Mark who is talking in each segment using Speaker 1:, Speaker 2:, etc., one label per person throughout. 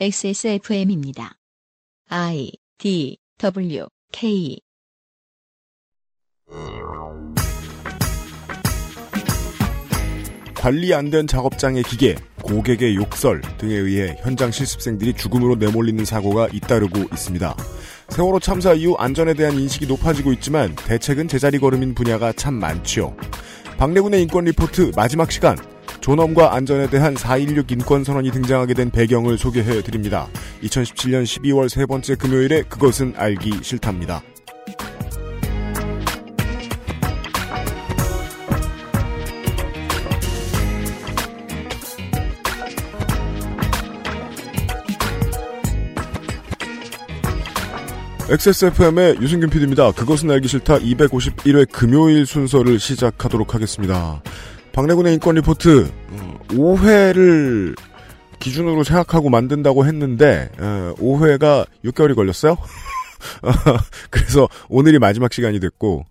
Speaker 1: XSFM입니다. I D W K
Speaker 2: 관리 안 된 작업장의 기계, 고객의 욕설 등에 의해 현장 실습생들이 죽음으로 내몰리는 사고가 잇따르고 있습니다. 세월호 참사 이후 안전에 대한 인식이 높아지고 있지만 대책은 제자리 걸음인 분야가 참 많지요. 박래군의 인권 리포트 마지막 시간 존엄과 안전에 대한 4.16 인권선언이 등장하게 된 배경을 소개해 드립니다. 2017년 12월 세 번째 금요일에 그것은 알기 싫답니다. XSFM의 유승균 PD입니다. 그것은 알기 싫다 251회 금요일 순서를 시작하도록 하겠습니다. 박래군의 인권 리포트 5회를 기준으로 생각하고 만든다고 했는데 5회가 6개월이 걸렸어요. 그래서 오늘이 마지막 시간이 됐고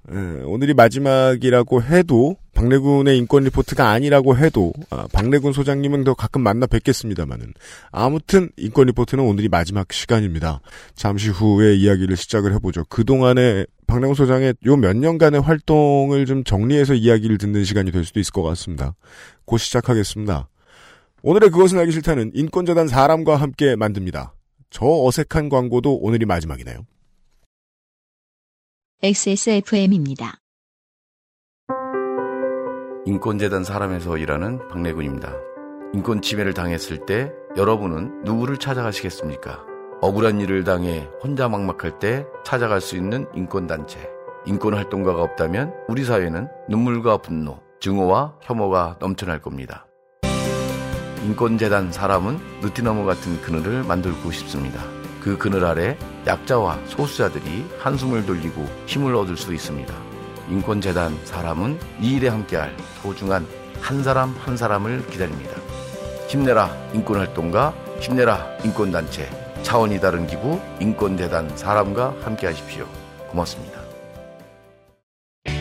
Speaker 2: 오늘이 마지막이라고 해도 박래군의 인권 리포트가 아니라고 해도 아, 박래군 소장님은 더 가끔 만나 뵙겠습니다만은 아무튼 인권 리포트는 오늘이 마지막 시간입니다. 잠시 후에 이야기를 시작을 해보죠. 그 동안에 박래군 소장의 요 몇 년간의 활동을 좀 정리해서 이야기를 듣는 시간이 될 수도 있을 것 같습니다. 곧 시작하겠습니다. 오늘의 그것은 알기 싫다는 인권재단 사람과 함께 만듭니다. 저 어색한 광고도 오늘이 마지막이네요.
Speaker 1: XSFM입니다.
Speaker 3: 인권재단 사람에서 일하는 박래군입니다. 인권 침해를 당했을 때 여러분은 누구를 찾아가시겠습니까? 억울한 일을 당해 혼자 막막할 때 찾아갈 수 있는 인권단체. 인권활동가가 없다면 우리 사회는 눈물과 분노, 증오와 혐오가 넘쳐날 겁니다. 인권재단 사람은 느티나무 같은 그늘을 만들고 싶습니다. 그 그늘 아래 약자와 소수자들이 한숨을 돌리고 힘을 얻을 수 있습니다. 인권재단 사람은 이 일에 함께할 소중한 한 사람 한 사람을 기다립니다. 힘내라 인권활동가, 힘내라 인권단체, 차원이 다른 기구 인권재단 사람과 함께 하십시오. 고맙습니다.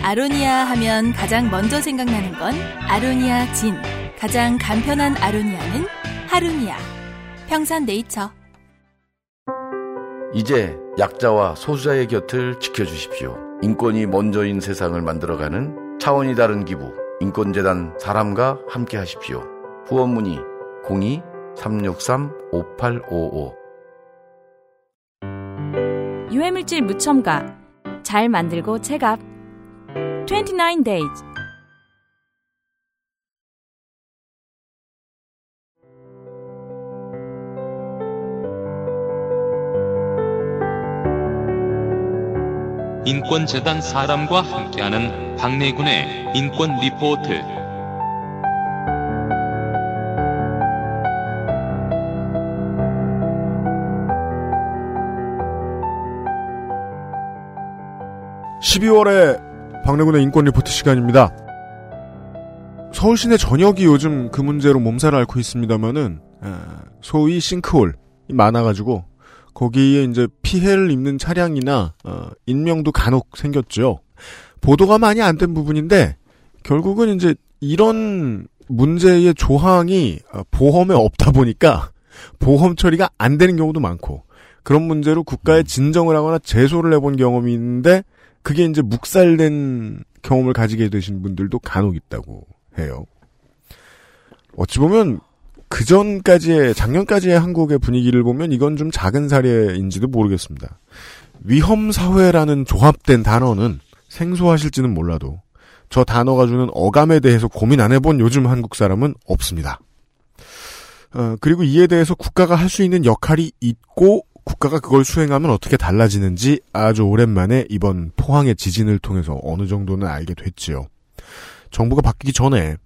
Speaker 4: 아로니아 하면 가장 먼저 생각나는 건 아로니아 진. 가장 간편한 아로니아는 하루니아. 평산 네이처.
Speaker 3: 이제 약자와 소수자의 곁을 지켜주십시오. 인권이 먼저인 세상을 만들어가는 차원이 다른 기부 인권재단 사람과 함께 하십시오. 후원 문의 02-363-5855
Speaker 5: 유해물질 무첨가. 잘 만들고 체갑 29 days.
Speaker 6: 인권재단 사람과 함께하는 박래군의 인권 리포트.
Speaker 2: (12월에) 박래군의 인권 리포트 시간입니다. 서울 시내 전역이 요즘 그 문제로 몸살을 앓고 있습니다만은 소위 싱크홀이 많아가지고 거기에 이제 피해를 입는 차량이나 어, 인명도 간혹 생겼죠. 보도가 많이 안 된 부분인데 결국은 이제 이런 문제의 조항이 어, 보험에 없다 보니까 보험 처리가 안 되는 경우도 많고 그런 문제로 국가에 진정을 하거나 제소를 해본 경험이 있는데 그게 이제 묵살된 경험을 가지게 되신 분들도 간혹 있다고 해요. 어찌 보면 그 전까지의 작년까지의 한국의 분위기를 보면 이건 좀 작은 사례인지도 모르겠습니다. 위험 사회라는 조합된 단어는 생소하실지는 몰라도 저 단어가 주는 어감에 대해서 고민 안 해본 요즘 한국 사람은 없습니다. 어, 그리고 이에 대해서 국가가 할 수 있는 역할이 있고 국가가 그걸 수행하면 어떻게 달라지는지 아주 오랜만에 이번 포항의 지진을 통해서 어느 정도는 알게 됐지요. 정부가 바뀌기 전에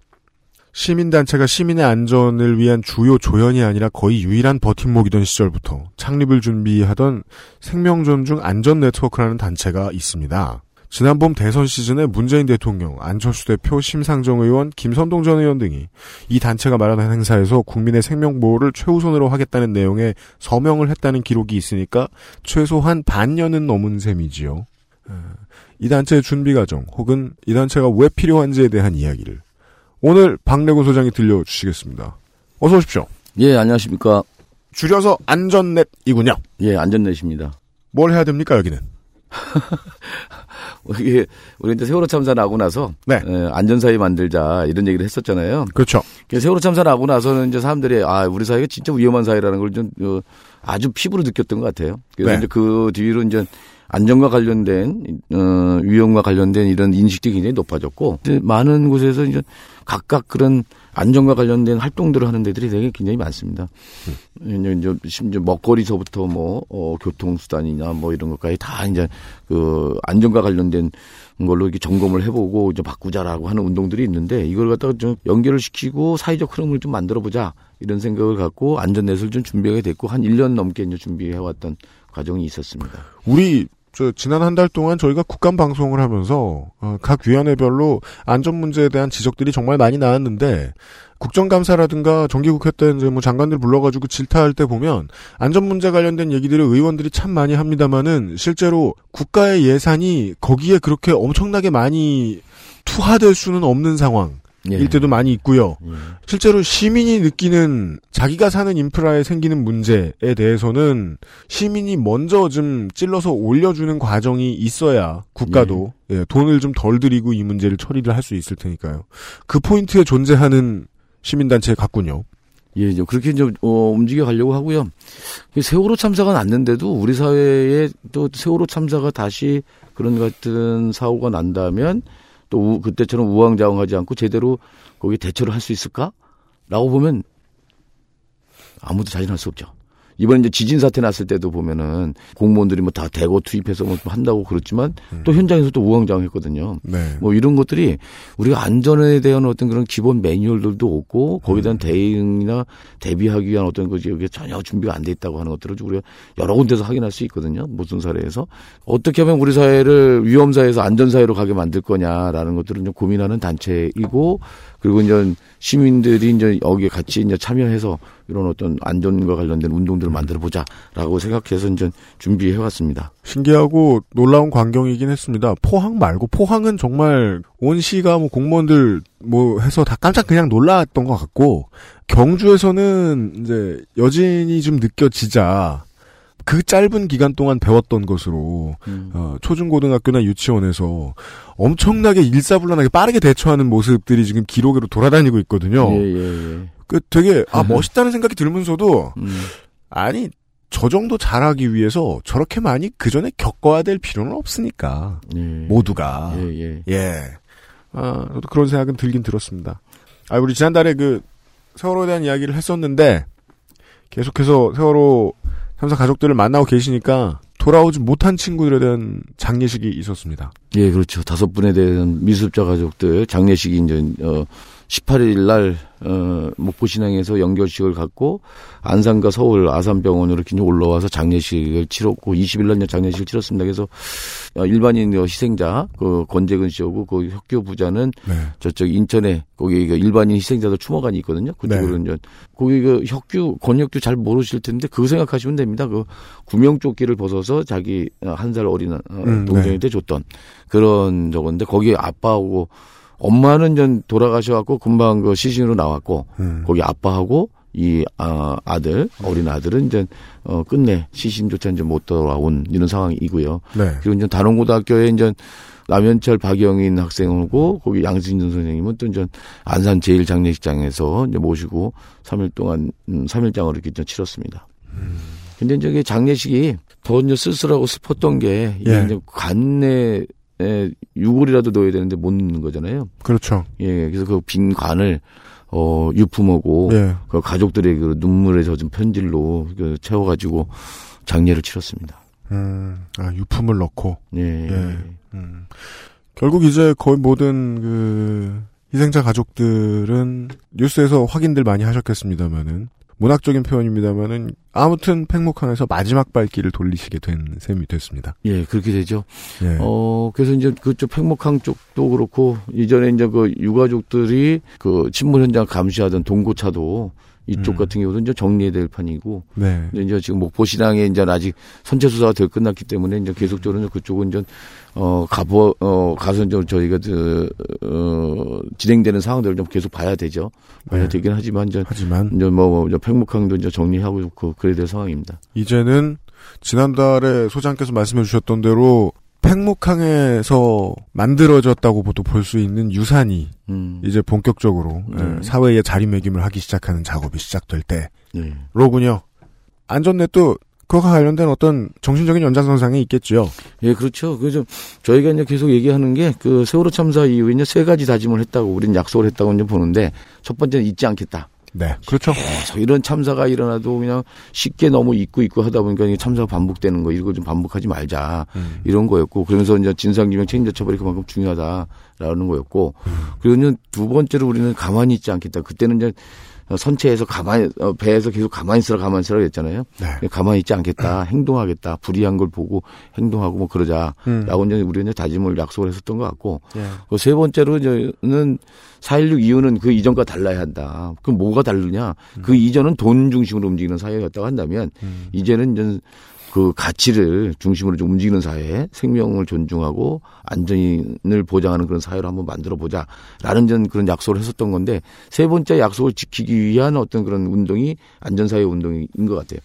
Speaker 2: 시민단체가 시민의 안전을 위한 주요 조연이 아니라 거의 유일한 버팀목이던 시절부터 창립을 준비하던 생명존중 안전 네트워크라는 단체가 있습니다. 지난 봄 대선 시즌에 문재인 대통령, 안철수 대표, 심상정 의원, 김선동 전 의원 등이 이 단체가 마련한 행사에서 국민의 생명 보호를 최우선으로 하겠다는 내용의 서명을 했다는 기록이 있으니까 최소한 반년은 넘은 셈이지요. 이 단체의 준비 과정 혹은 이 단체가 왜 필요한지에 대한 이야기를 오늘 박래군 소장이 들려주시겠습니다. 어서 오십시오.
Speaker 7: 예, 안녕하십니까.
Speaker 2: 줄여서 안전넷이군요.
Speaker 3: 예, 안전넷입니다.
Speaker 2: 뭘 해야 됩니까 여기는?
Speaker 3: 이게 우리 이제 세월호 참사 나고 나서
Speaker 2: 네.
Speaker 3: 에, 안전사회 만들자 이런 얘기를 했었잖아요.
Speaker 2: 그렇죠.
Speaker 3: 그 세월호 참사 나고 나서는 이제 사람들이 아 우리 사회가 진짜 위험한 사회라는 걸좀 어, 아주 피부로 느꼈던 것 같아요. 그래서
Speaker 2: 네.
Speaker 3: 이제 그 뒤로 이제 안전과 관련된 어, 위험과 관련된 이런 인식들이 굉장히 높아졌고 이제 많은 곳에서 이제 각각 그런 안전과 관련된 활동들을 하는 데들이 되게 굉장히 많습니다. 이제 이제 심지어 먹거리서부터 뭐 어, 교통수단이나 뭐 이런 것까지 다 이제 그 안전과 관련된 걸로 이렇게 점검을 해보고 이제 바꾸자라고 하는 운동들이 있는데 이걸 갖다가 좀 연결을 시키고 사회적 흐름을 좀 만들어 보자 이런 생각을 갖고 안전넷을 좀 준비하게 됐고 한 1년 넘게 이제 준비해왔던 과정이 있었습니다.
Speaker 2: 우리 저 지난 한 달 동안 저희가 국감 방송을 하면서 어, 각 위원회별로 안전 문제에 대한 지적들이 정말 많이 나왔는데 국정감사라든가 정기국회 때 이제 뭐 장관들 불러가지고 질타할 때 보면 안전 문제 관련된 얘기들을 의원들이 참 많이 합니다만은 실제로 국가의 예산이 거기에 그렇게 엄청나게 많이 투하될 수는 없는 상황.
Speaker 3: 예.
Speaker 2: 일 때도 많이 있고요.
Speaker 3: 예.
Speaker 2: 실제로 시민이 느끼는 자기가 사는 인프라에 생기는 문제에 대해서는 시민이 먼저 좀 찔러서 올려주는 과정이 있어야 국가도 예, 돈을 좀 덜 들이고 이 문제를 처리를 할 수 있을 테니까요. 그 포인트에 존재하는 시민단체 같군요.
Speaker 3: 예, 이제 그렇게 이제 어, 움직여 가려고 하고요. 이 세월호 참사가 났는데도 우리 사회에 또 세월호 참사가 다시 그런 같은 사고가 난다면 또 우- 그때처럼 우왕좌왕하지 않고 제대로 거기 대처를 할 수 있을까? 라고 보면 아무도 자신할 수 없죠. 이번에 이제 지진 사태 났을 때도 보면은 공무원들이 뭐 다 대거 투입해서 뭐 한다고 그렇지만 또 현장에서 또 우왕좌왕했거든요.
Speaker 2: 네.
Speaker 3: 뭐 이런 것들이 우리가 안전에 대한 어떤 그런 기본 매뉴얼들도 없고 거기에 대한 대응이나 대비하기 위한 어떤 것이 여기 전혀 준비가 안 돼 있다고 하는 것들을 우리가 여러 군데서 확인할 수 있거든요. 무슨 사례에서 어떻게 하면 우리 사회를 위험 사회에서 안전 사회로 가게 만들 거냐라는 것들을 좀 고민하는 단체이고 그리고 이제 시민들이 이제 여기에 같이 이제 참여해서 이런 어떤 안전과 관련된 운동들을 만들어 보자라고 생각해서 이제 준비해 왔습니다.
Speaker 2: 신기하고 놀라운 광경이긴 했습니다. 포항 말고 포항은 정말 온 시가 뭐 공무원들 뭐 해서 다 깜짝 그냥 놀랐던 것 같고 경주에서는 이제 여진이 좀 느껴지자 그 짧은 기간 동안 배웠던 것으로
Speaker 3: 음.
Speaker 2: 어, 초중고등학교나 유치원에서 엄청나게 일사불란하게 빠르게 대처하는 모습들이 지금 기록으로 돌아다니고 있거든요.
Speaker 3: 예, 예, 예.
Speaker 2: 그 되게 아 멋있다는 생각이 들면서도
Speaker 3: 음.
Speaker 2: 아니 저 정도 잘하기 위해서 저렇게 많이 그 전에 겪어야 될 필요는 없으니까
Speaker 3: 예.
Speaker 2: 모두가
Speaker 3: 예, 예.
Speaker 2: 예. 아, 저도 그런 생각은 들긴 들었습니다. 아, 우리 지난달에 그 세월호에 대한 이야기를 했었는데 계속해서 세월호 참사 가족들을 만나고 계시니까 돌아오지 못한 친구들에 대한 장례식이 있었습니다.
Speaker 3: 예, 그렇죠. 다섯 분에 대한 미수습자 가족들 장례식이 이제 어 18일 날 어, 목포신항에서 연결식을 갖고 안산과 서울 아산병원으로 이렇게 올라와서 장례식을 치렀고 20일 날 장례식을 치렀습니다. 그래서 어, 일반인 희생자 그 권재근 씨하고 그 혁교 부자는
Speaker 2: 네.
Speaker 3: 저쪽 인천에 거기 그 일반인 희생자들 추모관이 있거든요. 그쪽으로 이제 거기 그 혁규 권혁규 잘 모르실 텐데 그거 생각하시면 됩니다. 그 구명조끼를 벗어서 자기 한 살 어린 어,
Speaker 2: 음,
Speaker 3: 동생한테 줬던 그런 저건데 거기 아빠하고 엄마는 전 돌아가셔갖고 금방 그 시신으로 나왔고
Speaker 2: 음.
Speaker 3: 거기 아빠하고 이 아, 아들 어린 아들은 이제 어 끝내 시신조차 이제 못 돌아온 이런 상황이고요.
Speaker 2: 네.
Speaker 3: 그리고 이제 단원고등학교에 이제 남현철 박영인 학생하고 거기 양승준 선생님은 또 이제 안산 제일 장례식장에서 이제 모시고 3일 동안 음, 3일장을 이렇게 치렀습니다. 근데 이제 그 장례식이 더 이제 쓸쓸하고 슬펐던 게
Speaker 2: 예.
Speaker 3: 이제 관내에 유골이라도 넣어야 되는데 못 넣는 거잖아요.
Speaker 2: 그렇죠.
Speaker 3: 예, 그래서 그 빈 관을 어 유품하고
Speaker 2: 예.
Speaker 3: 그 가족들의 그 눈물에 젖은 편지로 그 채워가지고 장례를 치렀습니다.
Speaker 2: 음, 아, 유품을 넣고.
Speaker 3: 예.
Speaker 2: 예. 음. 결국 이제 거의 모든 그 희생자 가족들은 뉴스에서 확인들 많이 하셨겠습니다만은 문학적인 표현입니다만은 아무튼 팽목항에서 마지막 발길을 돌리시게 된 셈이 됐습니다.
Speaker 3: 예, 그렇게 되죠.
Speaker 2: 예.
Speaker 3: 어, 그래서 이제 그쪽 팽목항 쪽도 그렇고, 이전에 이제 그 유가족들이 그 침몰 현장 감시하던 동고차도 이쪽
Speaker 2: 음.
Speaker 3: 같은 경우도 이제 정리해야 될 판이고
Speaker 2: 네.
Speaker 3: 근데 이제 지금 목포 시장에 이제 아직 선체 수사가 덜 끝났기 때문에 이제 계속적으로 그쪽은 이제 어 가보 어 가서 이제 저희가 그, 어 진행되는 상황들을 좀 계속 봐야 되죠. 봐야
Speaker 2: 네.
Speaker 3: 되긴 하지만 이제
Speaker 2: 하지만
Speaker 3: 이제 뭐 이제 팽목항도 이제 정리하고 좋고 그래야 될 상황입니다.
Speaker 2: 이제는 지난달에 소장께서 말씀해 주셨던 대로 팽목항에서 만들어졌다고도 볼 수 있는 유산이
Speaker 3: 음.
Speaker 2: 이제 본격적으로
Speaker 3: 네.
Speaker 2: 예, 사회에 자리매김을 하기 시작하는 작업이 시작될
Speaker 3: 네.
Speaker 2: 때로군요. 안전넷도 그와 관련된 어떤 정신적인 연장선상에 있겠죠.
Speaker 3: 예, 그렇죠. 그래서 저희가 이제 계속 얘기하는 게 그 세월호 참사 이후에 이제 세 가지 다짐을 했다고 우리는 약속을 했다고 이제 보는데 첫 번째는 잊지 않겠다.
Speaker 2: 네, 그렇죠.
Speaker 3: 계속 이런 참사가 일어나도 그냥 쉽게 너무 잊고 잊고 하다 보니까 참사가 반복되는 거 이거 좀 반복하지 말자
Speaker 2: 음.
Speaker 3: 이런 거였고 그러면서 이제 진상규명 책임자 처벌이 그만큼 중요하다라는 거였고 그리고 이제 두 번째로 우리는 가만히 있지 않겠다. 그때는 이제 선체에서 가만히 어, 배에서 계속 가만히 있으라 가만히 있으라 그랬잖아요.
Speaker 2: 네.
Speaker 3: 가만히 있지 않겠다. 행동하겠다. 불이한 걸 보고 행동하고 뭐 그러자.
Speaker 2: 음.
Speaker 3: 라고 이제 우리는 다짐을 약속을 했었던 것 같고
Speaker 2: 예.
Speaker 3: 그세 번째로 저는 4.16 이후는 그 이전과 달라야 한다. 그럼 뭐가 다르냐? 그 이전은 돈 중심으로 움직이는 사회였다고 한다면
Speaker 2: 음.
Speaker 3: 이제는 이제 그 가치를 중심으로 좀 움직이는 사회, 생명을 존중하고 안전을 보장하는 그런 사회로 한번 만들어 보자라는 전 그런 약속을 했었던 건데 세 번째 약속을 지키기 위한 어떤 그런 운동이 안전사회 운동인 것 같아요.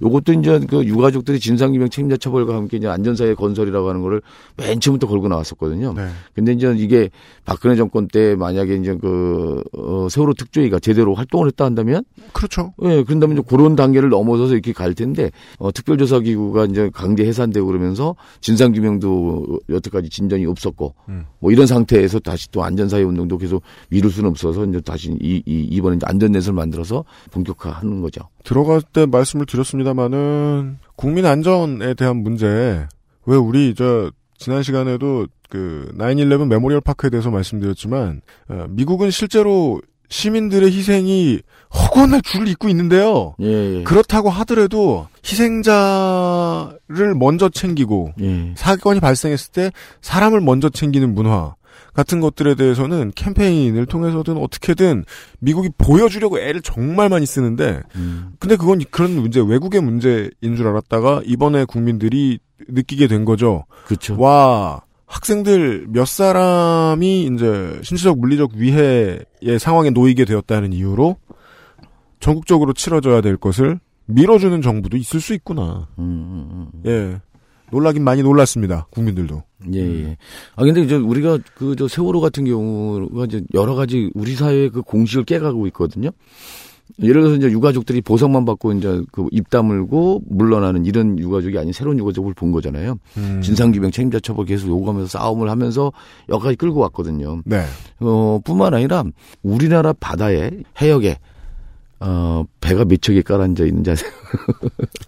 Speaker 3: 요것도 이제 그 유가족들이 진상규명 책임자 처벌과 함께 이제 안전사회 건설이라고 하는 거를 맨 처음부터 걸고 나왔었거든요.
Speaker 2: 네.
Speaker 3: 근데 이제 이게 박근혜 정권 때 만약에 이제 그 어, 세월호 특조위가 제대로 활동을 했다 한다면
Speaker 2: 그렇죠.
Speaker 3: 예, 그런다면 이제 그런 단계를 넘어서서 이렇게 갈 텐데 어, 특별조사기 구가 이제 강제 해산되고 그러면서 진상 규명도 여태까지 진전이 없었고
Speaker 2: 음.
Speaker 3: 뭐 이런 상태에서 다시 또 안전사회 운동도 계속 미룰 수는 없어서 이제 다시 이, 이 이번에 안전넷을 만들어서 본격화하는 거죠.
Speaker 2: 들어갈 때 말씀을 드렸습니다마는 국민 안전에 대한 문제 왜 우리 저 지난 시간에도 그 9/11 메모리얼 파크에 대해서 말씀드렸지만 어, 미국은 실제로 시민들의 희생이 허구한 줄을 잇고 있는데요.
Speaker 3: 예, 예.
Speaker 2: 그렇다고 하더라도 희생자를 먼저 챙기고
Speaker 3: 예.
Speaker 2: 사건이 발생했을 때 사람을 먼저 챙기는 문화 같은 것들에 대해서는 캠페인을 통해서든 어떻게든 미국이 보여주려고 애를 정말 많이 쓰는데
Speaker 3: 음.
Speaker 2: 근데 그건 그런 문제 외국의 문제인 줄 알았다가 이번에 국민들이 느끼게 된 거죠.
Speaker 3: 그렇죠.
Speaker 2: 와 학생들 몇 사람이 이제 신체적 물리적 위해의 상황에 놓이게 되었다는 이유로 전국적으로 치러져야 될 것을 밀어주는 정부도 있을 수 있구나.
Speaker 3: 음, 음, 음.
Speaker 2: 예. 놀라긴 많이 놀랐습니다. 국민들도.
Speaker 3: 예, 예. 아, 근데 이제 우리가 그 저 세월호 같은 경우가 이제 여러 가지 우리 사회의 그 공식을 깨가고 있거든요. 예를 들어서 이제 유가족들이 보상만 받고 이제 그 입 다물고 물러나는 이런 유가족이 아닌 새로운 유가족을 본 거잖아요.
Speaker 2: 음.
Speaker 3: 진상규명 책임자 처벌 계속 요구하면서 싸움을 하면서 여기까지 끌고 왔거든요.
Speaker 2: 네.
Speaker 3: 어, 뿐만 아니라 우리나라 바다에 해역에 어, 배가 몇 척이 깔아앉아 있는지 아세요?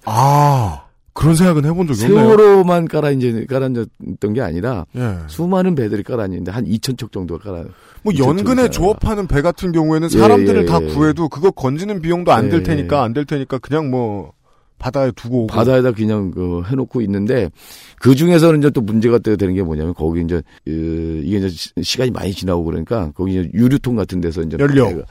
Speaker 2: 아 그런 생각은 해본 적이 없네요.
Speaker 3: 세월호만 깔아앉아, 깔아앉았던 게 아니라
Speaker 2: 예.
Speaker 3: 수많은 배들이 깔아앉는데 한 2천 척 정도가 깔아.
Speaker 2: 뭐. 연근에 조업하는 배 같은 경우에는
Speaker 3: 예,
Speaker 2: 사람들을
Speaker 3: 예,
Speaker 2: 다
Speaker 3: 예.
Speaker 2: 구해도 그거 건지는 비용도 안될
Speaker 3: 예,
Speaker 2: 테니까
Speaker 3: 예.
Speaker 2: 안될 테니까 그냥 뭐 바다에 두고 오고.
Speaker 3: 바다에다 그냥 그 해놓고 있는데 그 중에서는 이제 또 문제가 또 되는 게 뭐냐면 거기 이제 그 이게 이제 시- 시간이 많이 지나고 그러니까 거기 이제 유류통 같은 데서 이제
Speaker 2: 연료.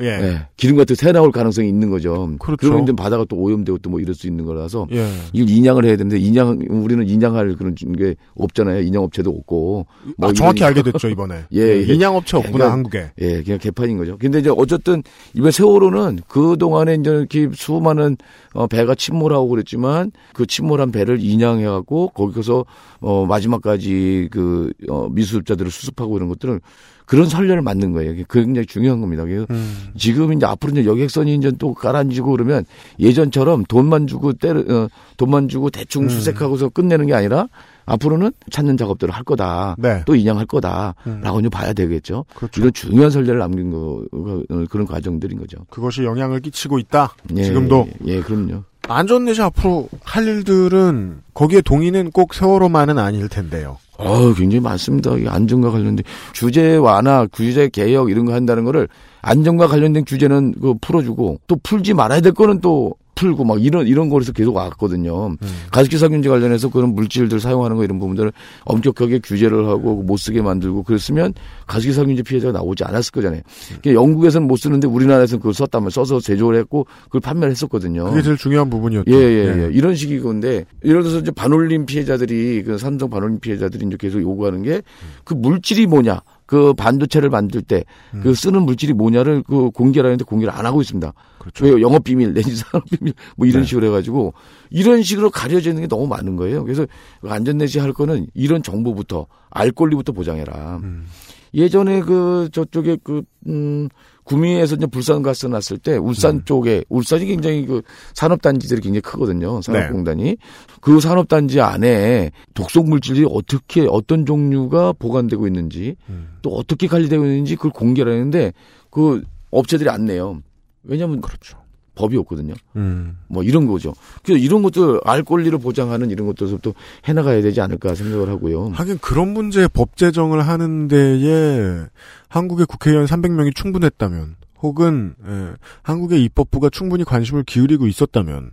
Speaker 2: 예.
Speaker 3: 예, 기름 같은 새 나올 가능성이 있는 거죠.
Speaker 2: 그렇죠.
Speaker 3: 그러면 이제 바다가 또 오염되고 또 뭐 이럴 수 있는 거라서
Speaker 2: 예.
Speaker 3: 이걸 인양을 해야 되는데 인양 우리는 인양할 그런 게 없잖아요. 인양 업체도 없고. 뭐
Speaker 2: 아, 정확히
Speaker 3: 이러니까-
Speaker 2: 알게 됐죠 이번에.
Speaker 3: 예, 예.
Speaker 2: 인양 업체 없구나
Speaker 3: 그러니까-
Speaker 2: 한국에.
Speaker 3: 예, 그냥 개판인 거죠. 근데 이제 어쨌든 이번 세월호는 그 동안에 이제 이렇게 수많은 어, 배가 침몰하고 그랬지만 그 침몰한 배를 인양해갖고 거기서 어, 마지막까지 그 어, 미수습자들을 수습하고 이런 것들은 그런 선례를 만든 거예요. 이게 굉장히 중요한 겁니다. 그래서
Speaker 2: 음.
Speaker 3: 지금 이제 앞으로 이제 여객선이 이제 또 가라앉고 그러면 예전처럼 돈만 주고 때려 어, 돈만 주고 대충
Speaker 2: 음.
Speaker 3: 수색하고서 끝내는 게 아니라 앞으로는 찾는 작업들을 할 거다.
Speaker 2: 네.
Speaker 3: 또 인양할 거다라고
Speaker 2: 음.
Speaker 3: 봐야 되겠죠.
Speaker 2: 그렇죠.
Speaker 3: 이런 중요한 선례를 남긴 거 어, 그런 과정들인 거죠.
Speaker 2: 그것이 영향을 끼치고 있다.
Speaker 3: 예,
Speaker 2: 지금도
Speaker 3: 예, 그럼요.
Speaker 2: 안전넷이 앞으로 할 일들은 거기에 동의는 꼭 세월호만은 아닐 텐데요.
Speaker 3: 어, 굉장히 많습니다. 이 안전과 관련된 규제 완화, 규제 개혁 이런 거 한다는 거를 안전과 관련된 규제는 그 풀어주고 또 풀지 말아야 될 거는 또 풀고 막 이런 이런 거에서 계속 왔거든요.
Speaker 2: 음.
Speaker 3: 가습기 살균제 관련해서 그런 물질들 사용하는 거 이런 부분들을 엄격하게 규제를 하고 못 쓰게 만들고 그랬으면 가습기 살균제 피해자가 나오지 않았을 거잖아요. 그러니까 영국에서는 못 쓰는데 우리나라에서는 그걸 썼다면 써서 제조를 했고 그걸 판매를 했었거든요.
Speaker 2: 그게 제일 중요한 부분이었죠.
Speaker 3: 예, 예, 예. 이런 식이 건데, 예를 들어서 이제 반올림 피해자들이, 그 삼성 반올림 피해자들이 이제 계속 요구하는 게, 그 물질이 뭐냐, 그 반도체를 만들 때, 그 쓰는 물질이 뭐냐를 그 공개를 하는데 공개를 안 하고 있습니다.
Speaker 2: 그렇죠.
Speaker 3: 왜 영업 비밀, 내지 산업 비밀, 뭐 이런
Speaker 2: 네.
Speaker 3: 식으로 해가지고, 이런 식으로 가려져 있는 게 너무 많은 거예요. 그래서 안전내시 할 거는 이런 정보부터, 알 권리부터 보장해라.
Speaker 2: 음.
Speaker 3: 예전에 그 저쪽에 그, 음, 구미에서 이제 불산 가스 났을 때 울산
Speaker 2: 음.
Speaker 3: 쪽에 울산이 굉장히 그 산업단지들이 굉장히 크거든요.
Speaker 2: 네.
Speaker 3: 산업공단이. 그 산업단지 안에 독성 물질이 어떻게 어떤 종류가 보관되고 있는지
Speaker 2: 음.
Speaker 3: 또 어떻게 관리되고 있는지 그걸 공개를 하는데 그 업체들이 안 내요. 왜냐하면
Speaker 2: 그렇죠.
Speaker 3: 법이 없거든요.
Speaker 2: 음.
Speaker 3: 뭐 이런 거죠. 그래서 이런 것들 알 권리를 보장하는 이런 것들부터 해나가야 되지 않을까 생각을 하고요.
Speaker 2: 하긴 그런 문제에 법 제정을 하는 데에 한국의 국회의원 300명이 충분했다면 혹은 예, 한국의 입법부가 충분히 관심을 기울이고 있었다면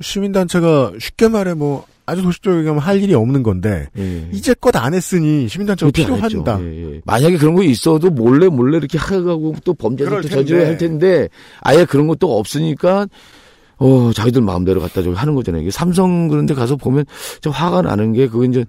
Speaker 2: 시민단체가 쉽게 말해 뭐 아주 도식적으로 얘기하면 할 일이 없는 건데
Speaker 3: 예.
Speaker 2: 이제껏 안 했으니 시민단체가
Speaker 3: 했죠.
Speaker 2: 필요한다.
Speaker 3: 예, 예. 만약에 그런 거 있어도 몰래 몰래 이렇게 하고 또 범죄를 또. 저질러야 할 텐데 아예 그런 것도 없으니까 어 자기들 마음대로 갖다 저기 하는 거잖아요. 이게 삼성 그런데 가서 보면 좀 화가 나는 게 그거 이제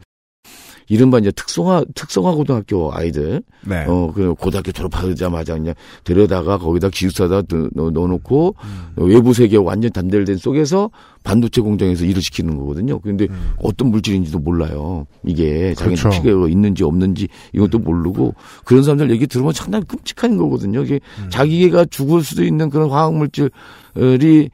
Speaker 3: 이른바 이제 특성화 특성화 고등학교 아이들
Speaker 2: 네.
Speaker 3: 어, 그 고등학교 졸업하자마자 그냥 데려다가 거기다 기숙사다 넣- 넣어놓고
Speaker 2: 음.
Speaker 3: 외부 세계와 완전 단절된 속에서 반도체 공장에서 일을 시키는 거거든요. 그런데
Speaker 2: 음.
Speaker 3: 어떤 물질인지도 몰라요. 이게 자기는
Speaker 2: 그렇죠.
Speaker 3: 피해가 있는지 없는지 이것도 모르고 그런 사람들 얘기 들으면 상당히 끔찍한 거거든요. 이게
Speaker 2: 음.
Speaker 3: 자기가 죽을 수도 있는 그런 화학 물질이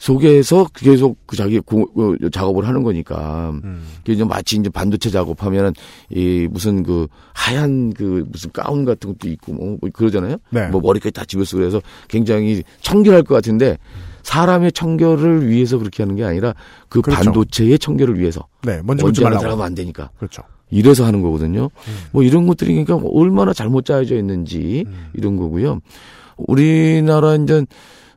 Speaker 3: 속에서 계속 그 자기 고- 어, 작업을 하는 거니까.
Speaker 2: 음.
Speaker 3: 그 이제 마치 이제 반도체 작업하면은 이 무슨 그 하얀 그 무슨 가운 같은 것도 있고 뭐 그러잖아요.
Speaker 2: 네.
Speaker 3: 뭐 머리까지 다 집어 쓰고 그래서 굉장히 청결할 것 같은데 사람의 청결을 위해서 그렇게 하는 게 아니라 그
Speaker 2: 그렇죠.
Speaker 3: 반도체의 청결을 위해서
Speaker 2: 네.
Speaker 3: 하나
Speaker 2: 말라고.
Speaker 3: 들어가면 안 되니까
Speaker 2: 그렇죠.
Speaker 3: 이래서 하는 거거든요.
Speaker 2: 음.
Speaker 3: 뭐 이런 것들이 그러니까 얼마나 잘못 짜여져 있는지
Speaker 2: 음.
Speaker 3: 이런 거고요. 우리나라 이제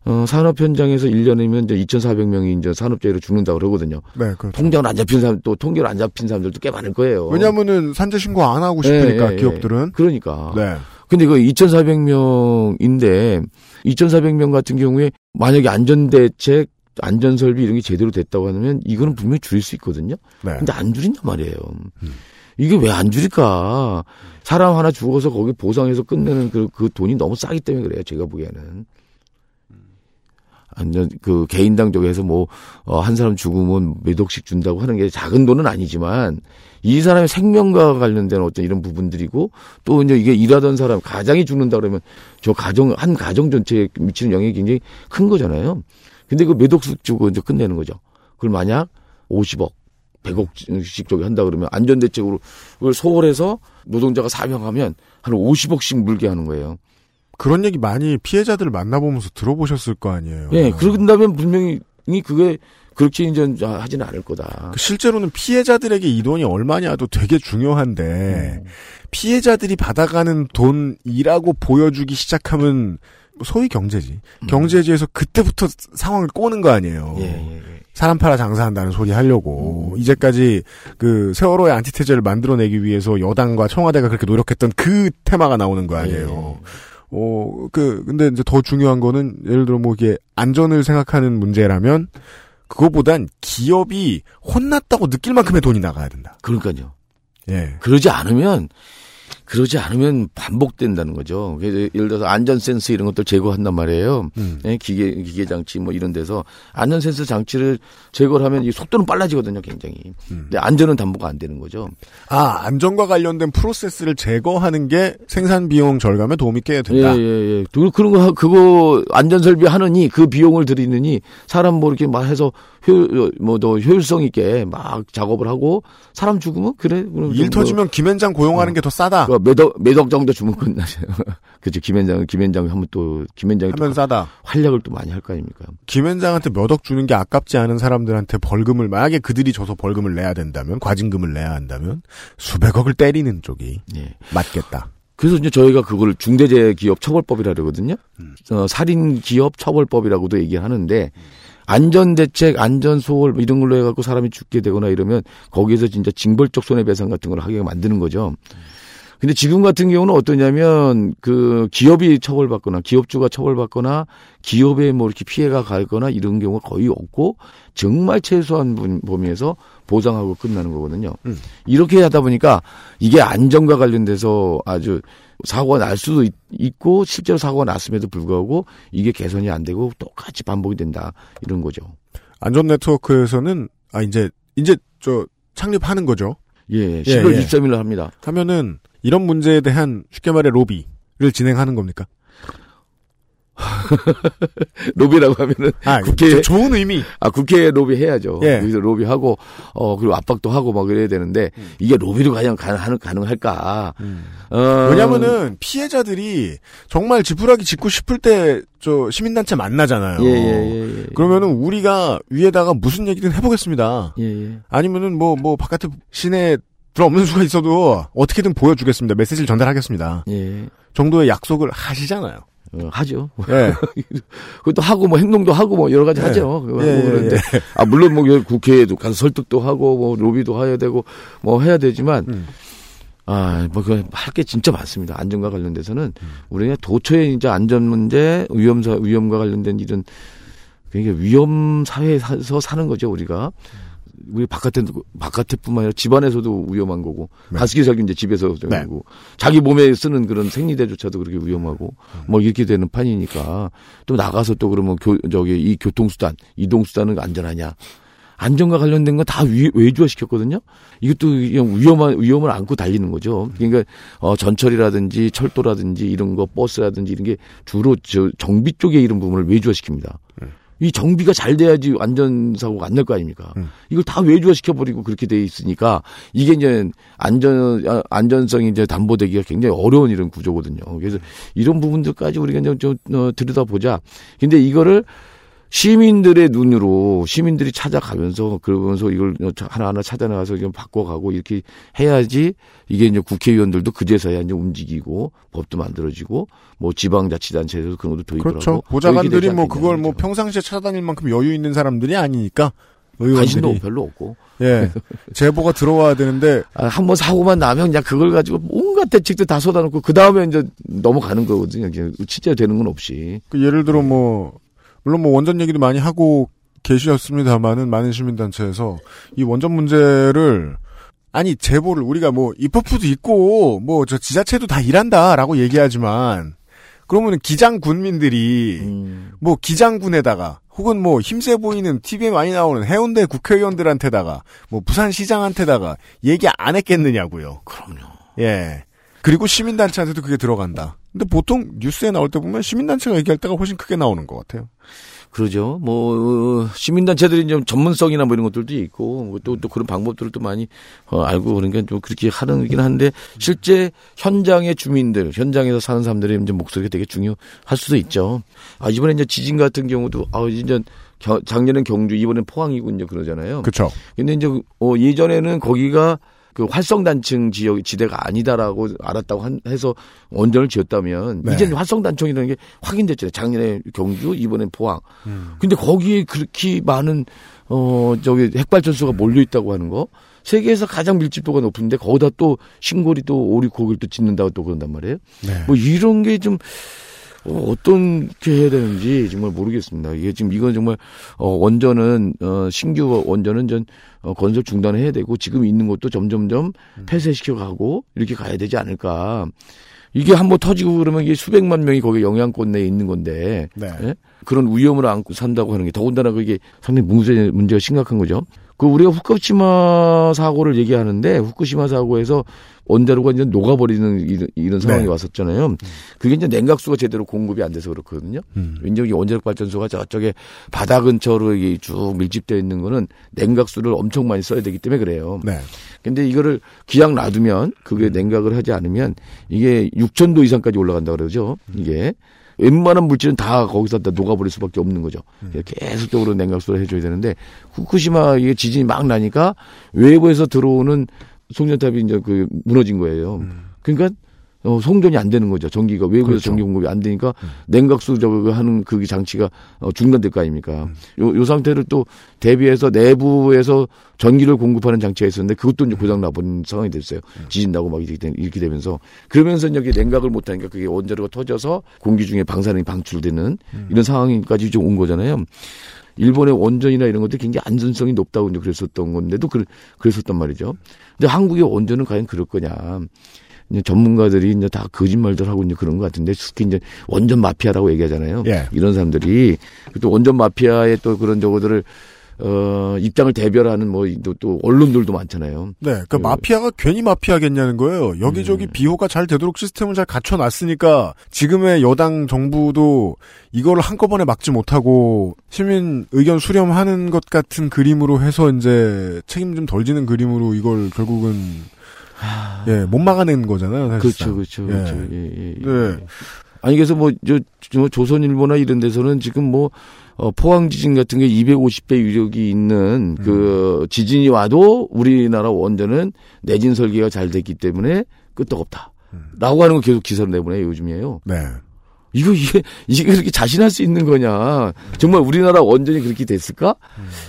Speaker 3: 어, 산업 현장에서 1년이면 이제 2,400명이 이제 산업재해로 죽는다고 그러거든요.
Speaker 2: 네, 그렇죠.
Speaker 3: 통장을 안 잡힌 사람 또 통계로 안 잡힌 사람들도 꽤 많을 거예요.
Speaker 2: 왜냐면은 산재 신고 안 하고 싶으니까
Speaker 3: 예.
Speaker 2: 기업들은.
Speaker 3: 그러니까.
Speaker 2: 네.
Speaker 3: 근데 그 2,400명인데 2,400명 같은 경우에 만약에 안전대책, 안전설비 이런 게 제대로 됐다고 하면 이거는 분명히 줄일 수 있거든요.
Speaker 2: 네.
Speaker 3: 근데 안 줄인단 말이에요.
Speaker 2: 음.
Speaker 3: 이게 왜 안 줄일까? 사람 하나 죽어서 거기 보상해서 끝내는 그, 그 돈이 너무 싸기 때문에 그래요. 제가 보기에는. 안전 그 개인당 쪽에서 뭐 어, 한 사람 죽으면 몇 억씩 준다고 하는 게 작은 돈은 아니지만 이 사람의 생명과 관련된 어떤 이런 부분들이고 또 이제 이게 일하던 사람 가장이 죽는다 그러면 저 가정 한 가정 전체에 미치는 영향이 굉장히 큰 거잖아요. 근데 그 몇 억씩 주고 이제 끝내는 거죠. 그걸 만약 50억 100억씩 저기 한다 그러면 안전대책으로 그걸 소홀해서 노동자가 사명하면 한 50억씩 물게 하는 거예요.
Speaker 2: 그런 얘기 많이 피해자들 을 만나보면서 들어보셨을 거 아니에요.
Speaker 3: 예, 그런다면 분명히 그게 그렇게 이제 하지는 않을 거다.
Speaker 2: 그 실제로는 피해자들에게 이 돈이 얼마냐도 되게 중요한데
Speaker 3: 음.
Speaker 2: 피해자들이 받아가는 돈이라고 보여주기 시작하면 소위 경제지.
Speaker 3: 음.
Speaker 2: 경제지에서 그때부터 상황을 꼬는 거 아니에요.
Speaker 3: 예, 예, 예.
Speaker 2: 사람 팔아 장사한다는 소리 하려고 이제까지 그 세월호의 안티테제를 만들어내기 위해서 여당과 청와대가 그렇게 노력했던 그 테마가 나오는 거 아니에요. 어, 그, 근데 이제 더 중요한 거는, 예를 들어 뭐 이게 안전을 생각하는 문제라면, 그거보단 기업이 혼났다고 느낄 만큼의 돈이 나가야 된다.
Speaker 3: 그러니까요.
Speaker 2: 예.
Speaker 3: 그러지 않으면 그러지 않으면 반복된다는 거죠. 그래서 예를 들어서 안전 센스 이런 것들 제거한단 말이에요.
Speaker 2: 음.
Speaker 3: 예, 기계 기계 장치 뭐 이런 데서 안전 센서 장치를 제거를 하면 이 속도는 빨라지거든요, 굉장히.
Speaker 2: 음.
Speaker 3: 근데 안전은 담보가 안 되는 거죠.
Speaker 2: 아, 안전과 관련된 프로세스를 제거하는 게 생산 비용 절감에 도움이 꽤 된다.
Speaker 3: 예, 예, 예. 그- 그런 거, 하- 그거, 안전 설비 하느니, 그 비용을 들이느니, 사람 뭐 이렇게 막 해서, 효, 뭐, 더 효율성 있게 막 작업을 하고, 사람 죽으면, 그래.
Speaker 2: 일
Speaker 3: 뭐,
Speaker 2: 터지면 김현장 고용하는 게 더 싸다.
Speaker 3: 그 매덕, 매덕 정도 주면 끝나죠. 그죠. 김현장, 김현장 하면 또, 김현장이 또
Speaker 2: 하면 싸다.
Speaker 3: 활약을 또 많이 할 거 아닙니까?
Speaker 2: 김현장한테 몇 억 주는 게 아깝지 않은 사람들한테 벌금을 만약에 그들이 줘서 벌금을 내야 된다면 과징금을 내야 한다면 수백억을 때리는 쪽이
Speaker 3: 예.
Speaker 2: 맞겠다.
Speaker 3: 그래서 이제 저희가 그걸 중대재해기업 처벌법이라 그러거든요.
Speaker 2: 음.
Speaker 3: 어, 살인기업 처벌법이라고도 얘기하는데 안전대책, 안전소홀 이런 걸로 해갖고 사람이 죽게 되거나 이러면 거기에서 진짜 징벌적 손해배상 같은 걸 하게 만드는 거죠. 근데 지금 같은 경우는 어떠냐면 그 기업이 처벌받거나 기업주가 처벌받거나 기업에 뭐 이렇게 피해가 가거나 이런 경우가 거의 없고 정말 최소한 분- 범위에서 보상하고 끝나는 거거든요.
Speaker 2: 음.
Speaker 3: 이렇게 하다 보니까 이게 안전과 관련돼서 아주 사고가 날 수도 있- 있고 실제로 사고가 났음에도 불구하고 이게 개선이 안 되고 똑같이 반복이 된다 이런 거죠.
Speaker 2: 안전 네트워크에서는 아 이제 이제 저 창립하는 거죠.
Speaker 3: 예, 10월
Speaker 2: 예.
Speaker 3: 23일로 합니다.
Speaker 2: 하면은 이런 문제에 대한 쉽게 말해 로비를 진행하는 겁니까?
Speaker 3: 로비라고 하면은
Speaker 2: 아,
Speaker 3: 국회-
Speaker 2: 저- 좋은 의미.
Speaker 3: 아 국회에 로비 해야죠.
Speaker 2: 예.
Speaker 3: 여기서 로비하고 어 그리고 압박도 하고 막 그래야 되는데 이게 로비로 과연 가능 가능할까? 어,
Speaker 2: 왜냐면은 피해자들이 정말 지푸라기 짚고 싶을 때 저 시민단체 만나잖아요.
Speaker 3: 예, 예, 예, 예.
Speaker 2: 그러면은 우리가 위에다가 무슨 얘기든 해보겠습니다.
Speaker 3: 예, 예.
Speaker 2: 아니면은 뭐뭐 바깥에 시내 들어없는 수가 있어도 어떻게든 보여주겠습니다. 메시지를 전달하겠습니다.
Speaker 3: 예.
Speaker 2: 정도의 약속을 하시잖아요.
Speaker 3: 어, 하죠.
Speaker 2: 예.
Speaker 3: 그것도 하고 뭐 행동도 하고 뭐 여러 가지
Speaker 2: 예.
Speaker 3: 하죠.
Speaker 2: 예,
Speaker 3: 하고
Speaker 2: 예,
Speaker 3: 그런데 아 물론 뭐 국회에도 가서 설득도 하고 뭐 로비도 해야 되고 뭐 해야 되지만
Speaker 2: 음.
Speaker 3: 아뭐그할 게 진짜 많습니다. 안전과 관련돼서는
Speaker 2: 음.
Speaker 3: 우리가 도처에 이제 안전 문제, 위험 사 위험과 관련된 일은 그러니까 위험 사회에서 사는 거죠 우리가. 우리 바깥에 바깥에뿐만 아니라 집안에서도 위험한 거고
Speaker 2: 네.
Speaker 3: 가습기 살균 이제 집에서
Speaker 2: 네.
Speaker 3: 되고 자기 몸에 쓰는 그런 생리대조차도 그렇게 위험하고 뭐 이렇게 되는 판이니까 또 나가서 또 그러면 교, 저기 이 교통수단 이동수단은 안전하냐 안전과 관련된 건 다 외주화 시켰거든요. 이것도 그냥 위험한 위험을 안고 달리는 거죠. 그러니까 어 전철이라든지 철도라든지 이런 거 버스라든지 이런 게 주로 저 정비 쪽에 이런 부분을 외주화 시킵니다. 이 정비가 잘 돼야지 안전사고가 안 날 거 아닙니까?
Speaker 2: 음.
Speaker 3: 이걸 다 외주화 시켜버리고 그렇게 돼 있으니까 이게 이제 안전, 아, 안전성이 이제 담보되기가 굉장히 어려운 이런 구조거든요. 그래서 이런 부분들까지 우리가 이제 좀 어, 들여다보자. 근데 이거를 시민들의 눈으로 시민들이 찾아가면서 그러면서 이걸 하나하나 찾아나가서 좀 바꿔가고 이렇게 해야지 이게 이제 국회의원들도 그제서야 이제 움직이고 법도 만들어지고 뭐 지방자치단체에서도 그런 것도 도입을
Speaker 2: 그렇죠.
Speaker 3: 하고
Speaker 2: 보좌관들이 뭐 그걸 뭐. 평상시에 찾아다닐 만큼 여유 있는 사람들이 아니니까
Speaker 3: 관심도 별로 없고
Speaker 2: 예 제보가 들어와야 되는데
Speaker 3: 아, 한번 사고만 나면 그냥 그걸 가지고 온갖 대책도 다 쏟아놓고 그 다음에 이제 넘어가는 거거든요. 그냥 진짜 되는 건 없이.
Speaker 2: 그 예를 들어 뭐 물론 뭐 원전 얘기도 많이 하고 계시었습니다만은 많은 시민단체에서 이 원전 문제를 아니 제보를 우리가 뭐 입법부도 있고 뭐 저 지자체도 다 일한다라고 얘기하지만 그러면 기장 군민들이
Speaker 3: 음,
Speaker 2: 뭐 기장군에다가 혹은 뭐 힘세 보이는 TV에 많이 나오는 해운대 국회의원들한테다가 뭐 부산시장한테다가 얘기 안 했겠느냐고요.
Speaker 3: 그럼요.
Speaker 2: 예. 그리고 시민단체한테도 그게 들어간다. 근데 보통 뉴스에 나올 때 보면 시민단체가 얘기할 때가 훨씬 크게 나오는 것 같아요.
Speaker 3: 그러죠. 뭐 어, 시민단체들이 좀 전문성이나 뭐 이런 것들도 있고 또또 그런 방법들을 또 많이 어, 알고 그러니까 좀 그렇게 하는긴 한데 실제 현장의 주민들, 현장에서 사는 사람들의 이제 목소리가 되게 중요할 수도 있죠. 아 이번에 이제 지진 같은 경우도 아 이제 겨- 작년엔 경주, 이번엔 포항이고 이제 그러잖아요.
Speaker 2: 그렇죠.
Speaker 3: 근데 이제 어, 예전에는 거기가 그 활성단층 지역 지대가 아니다라고 알았다고 한, 해서 원전을 지었다면
Speaker 2: 네.
Speaker 3: 이제는 활성단층이라는 게 확인됐잖아요. 작년에 경주, 이번엔 포항.
Speaker 2: 음.
Speaker 3: 근데 거기에 그렇게 많은 어 저기 핵발전소가 몰려 있다고 하는 거 세계에서 가장 밀집도가 높은데 거기다 또 신고리 또 오리 고기를 또 짓는다고 또 그런단 말이에요.
Speaker 2: 네.
Speaker 3: 뭐 이런 게좀 어, 어떻게 해야 되는지 정말 모르겠습니다. 이게 지금 이건 정말 어, 원전은 어, 신규 원전은 전 어, 건설 중단해야 되고 지금 있는 것도 점점점 폐쇄시켜 가고 이렇게 가야 되지 않을까. 이게 한번 터지고 그러면 이게 수백만 명이 거기 영향권 내에 있는 건데
Speaker 2: 네.
Speaker 3: 예? 그런 위험을 안고 산다고 하는 게 더군다나 그게 상당히 문제, 문제가 심각한 거죠. 그 우리가 후쿠시마 사고를 얘기하는데 후쿠시마 사고에서 원자로가 이제 녹아버리는 이런, 이런 상황이
Speaker 2: 네.
Speaker 3: 왔었잖아요. 그게 이제 냉각수가 제대로 공급이 안 돼서 그렇거든요.
Speaker 2: 음.
Speaker 3: 왜냐하면 이 원자력 발전소가 저쪽에 바다 근처로 이게 쭉 밀집되어 있는 거는 냉각수를 엄청 많이 써야 되기 때문에 그래요.
Speaker 2: 네.
Speaker 3: 근데 이거를 기약 놔두면 그게 냉각을 하지 않으면 이게 6천도 이상까지 올라간다 그러죠. 이게 웬만한 물질은 다 거기서 다 녹아버릴 수밖에 없는 거죠. 계속적으로 냉각수를 해줘야 되는데 후쿠시마 이게 지진이 막 나니까 외부에서 들어오는 송전탑이 이제 그 무너진 거예요. 그러니까 어, 송전이 안 되는 거죠. 전기가 외부에서
Speaker 2: 그렇죠.
Speaker 3: 전기 공급이 안 되니까
Speaker 2: 음.
Speaker 3: 냉각수 저거 하는 그 장치가 어, 중단될 거 아닙니까?
Speaker 2: 음.
Speaker 3: 요, 요 상태를 또 대비해서 내부에서 전기를 공급하는 장치가 있었는데 그것도 이제 고장 나버린 상황이 됐어요.
Speaker 2: 음.
Speaker 3: 지진 나고 막 이렇게, 되- 이렇게 되면서 그러면서 여기 냉각을 못 하니까 그게 원자로가 터져서 공기 중에 방사능이 방출되는
Speaker 2: 음.
Speaker 3: 이런 상황까지 좀 온 거잖아요. 일본의 원전이나 이런 것들이 굉장히 안전성이 높다고 이제 그랬었던 건데도 그, 그랬었단 말이죠. 근데 한국의 원전은 과연 그럴 거냐. 이제 전문가들이 이제 다 거짓말들 하고 이제 그런 것 같은데 특히 이제 원전 마피아라고 얘기하잖아요.
Speaker 2: 예.
Speaker 3: 이런 사람들이 또 원전 마피아의 또 그런 저거들을 어 입장을 대별하는 뭐 또 또 언론들도 많잖아요.
Speaker 2: 네, 그러니까
Speaker 3: 그-
Speaker 2: 마피아가 괜히 마피아겠냐는 거예요. 여기저기
Speaker 3: 음.
Speaker 2: 비호가 잘 되도록 시스템을 잘 갖춰놨으니까 지금의 여당 정부도 이걸 한꺼번에 막지 못하고 시민 의견 수렴하는 것 같은 그림으로 해서 이제 책임 좀 덜 지는 그림으로 이걸 결국은 예, 못 막아낸 거잖아요. 사실상.
Speaker 3: 그렇죠, 그렇죠,
Speaker 2: 예.
Speaker 3: 그렇죠. 예, 예, 예.
Speaker 2: 네.
Speaker 3: 아니 그래서 뭐저 조선일보나 이런 데서는 지금 뭐 어, 포항 지진 같은 게 250배 유력이 있는
Speaker 2: 음.
Speaker 3: 그 지진이 와도 우리나라 원전은 내진 설계가 잘 됐기 때문에 끄떡없다.
Speaker 2: 음.
Speaker 3: 라고 하는 거 계속 기사를 내보내요, 요즘이에요.
Speaker 2: 네.
Speaker 3: 이거, 이게, 이게 그렇게 자신할 수 있는 거냐. 정말 우리나라 원전이 그렇게 됐을까?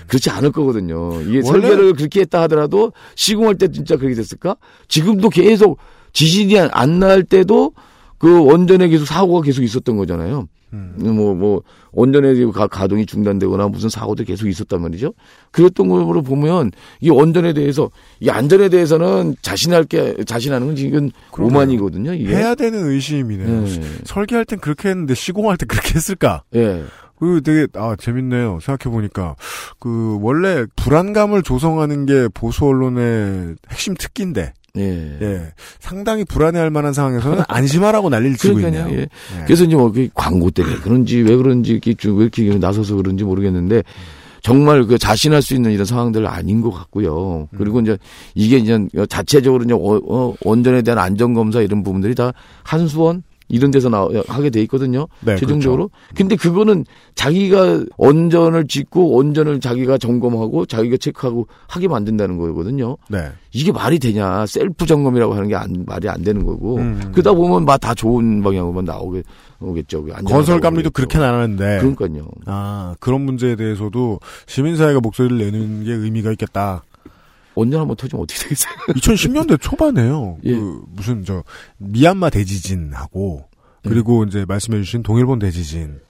Speaker 3: 그렇지 않을 거거든요. 이게
Speaker 2: 음. 원래-
Speaker 3: 설계를 그렇게 했다 하더라도 시공할 때 진짜 그렇게 됐을까? 지금도 계속 지진이 안 날 때도 그 원전에 계속 사고가 계속 있었던 거잖아요.
Speaker 2: 음.
Speaker 3: 뭐, 뭐, 원전의 가, 가동이 중단되거나 무슨 사고도 계속 있었단 말이죠. 그랬던 거로 보면 이 원전에 대해서 이 안전에 대해서는 자신할 게, 자신하는 건 지금
Speaker 2: 그러게요.
Speaker 3: 오만이거든요. 이게.
Speaker 2: 해야 되는 의심이네요.
Speaker 3: 예.
Speaker 2: 설계할 땐 그렇게 했는데 시공할 때 그렇게 했을까?
Speaker 3: 예.
Speaker 2: 그 되게 아 재밌네요. 생각해 보니까 그 원래 불안감을 조성하는 게 보수 언론의 핵심 특기인데
Speaker 3: 예.
Speaker 2: 예 상당히 불안해할 만한 상황에서는 안심하라고 난리를 치고. 있네요.
Speaker 3: 예.
Speaker 2: 예.
Speaker 3: 그래서 이제 뭐그 광고 때문에 그런지 왜 그런지 왜 이렇게 나서서 그런지 모르겠는데 정말 그 자신할 수 있는 이런 상황들 아닌 것 같고요. 그리고 이제 이게 이제 자체적으로 이제 어, 어, 원전에 대한 안전 검사 이런 부분들이 다 한수원 이런 데서 나 하게 돼 있거든요.
Speaker 2: 네,
Speaker 3: 최종적으로. 근데 그거는 자기가 원전을 짓고 원전을 자기가 점검하고 자기가 체크하고 하게 만든다는 거거든요.
Speaker 2: 네.
Speaker 3: 이게 말이 되냐? 셀프 점검이라고 하는 게 안, 말이 안 되는 거고.
Speaker 2: 음.
Speaker 3: 그러다 보면 막 다 좋은 방향으로만 나오게 오겠죠.
Speaker 2: 건설 감리도 그렇게 나누는데
Speaker 3: 그러니까요.
Speaker 2: 아 그런 문제에 대해서도 시민사회가 목소리를 내는 게 의미가 있겠다.
Speaker 3: 원전 한번 터지면 어떻게 되겠어요?
Speaker 2: 2010년대 초반에요.
Speaker 3: 예.
Speaker 2: 그 무슨 저 미얀마 대지진하고 그리고 이제 말씀해주신 동일본 대지진은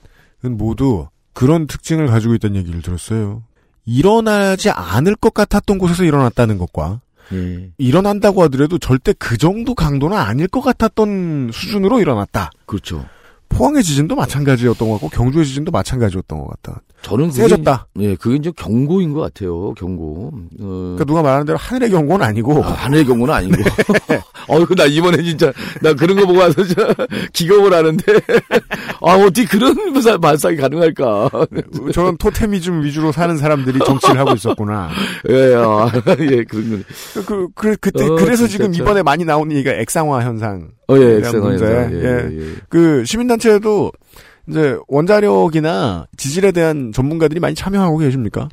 Speaker 2: 모두 그런 특징을 가지고 있다는 얘기를 들었어요. 일어나지 않을 것 같았던 곳에서 일어났다는 것과
Speaker 3: 예.
Speaker 2: 일어난다고 하더라도 절대 그 정도 강도는 아닐 것 같았던 수준으로 일어났다.
Speaker 3: 그렇죠.
Speaker 2: 포항의 지진도 마찬가지였던 것 같고 경주의 지진도 마찬가지였던 것 같다.
Speaker 3: 저는 그게,
Speaker 2: 세졌다.
Speaker 3: 예, 그게 이제 경고인 것 같아요. 경고. 어,
Speaker 2: 그러니까 누가 말하는 대로 하늘의 경고는 아니고
Speaker 3: 아, 하늘의 경고는 아니고.
Speaker 2: 네.
Speaker 3: 어이구, 나 이번에 진짜, 나 그런 거 보고 와서 진짜 기겁을 하는데. 아, 어떻게 그런 무사- 발상이 가능할까.
Speaker 2: 저런 토테미즘 위주로 사는 사람들이 정치를 하고 있었구나.
Speaker 3: 예, 아, 예, 그런 거.
Speaker 2: 그, 그, 그때,
Speaker 3: 어,
Speaker 2: 그래서 지금
Speaker 3: 참.
Speaker 2: 이번에 많이 나오는 얘기가 액상화 현상.
Speaker 3: 어, 예, 액상화
Speaker 2: 문제.
Speaker 3: 현상. 예,
Speaker 2: 예.
Speaker 3: 예, 예.
Speaker 2: 그, 시민단체에도 이제 원자력이나 지질에 대한 전문가들이 많이 참여하고 계십니까?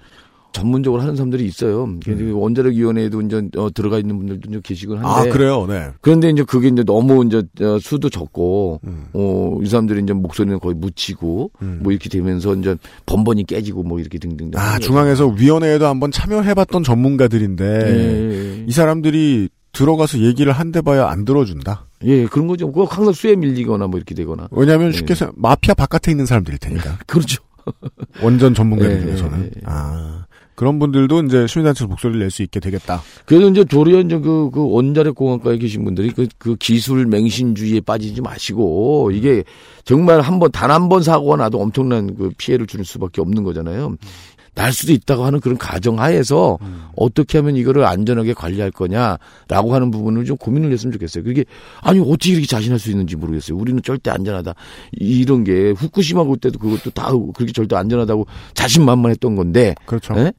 Speaker 3: 전문적으로 하는 사람들이 있어요. 근데 원자력 위원회에도 이제 어, 들어가 있는 분들도 이제 계시긴 한데.
Speaker 2: 아, 그래요, 네.
Speaker 3: 그런데 이제 그게 이제 너무 이제 어, 수도 적고,
Speaker 2: 음.
Speaker 3: 어, 이 사람들이 이제 목소리는 거의 묻히고,
Speaker 2: 음.
Speaker 3: 뭐 이렇게 되면서 이제 번번이 깨지고 뭐 이렇게 등등.
Speaker 2: 아, 중앙에서 위원회에도 한번 참여해봤던 전문가들인데,
Speaker 3: 예,
Speaker 2: 이 사람들이 들어가서 얘기를 한대 봐야 안 들어준다.
Speaker 3: 예, 그런 거죠. 그거 항상 수에 밀리거나 뭐 이렇게 되거나.
Speaker 2: 왜냐하면
Speaker 3: 예.
Speaker 2: 쉽게 생각, 마피아 바깥에 있는 사람들일 테니까.
Speaker 3: 그렇죠.
Speaker 2: 원전 전문가들
Speaker 3: 예,
Speaker 2: 중에서는.
Speaker 3: 예, 예.
Speaker 2: 아, 그런 분들도 이제 시민단체에서 목소리를 낼 수 있게 되겠다.
Speaker 3: 그래서 이제 이제 그, 그 원자력 공학과에 계신 분들이 그, 그 기술 맹신주의에 빠지지 마시고, 이게 정말 한 번, 단 한 번 사고가 나도 엄청난 그 피해를 줄 수밖에 없는 거잖아요. 날 수도 있다고 하는 그런 가정하에서 어떻게 하면 이거를 안전하게 관리할 거냐라고 하는 부분을 좀 고민을 했으면 좋겠어요. 그게 아니 어떻게 이렇게 자신할 수 있는지 모르겠어요. 우리는 절대 안전하다 이런 게 후쿠시마 그때도 그것도 다 그렇게 절대 안전하다고 자신만만했던 건데
Speaker 2: 그렇죠.
Speaker 3: 예?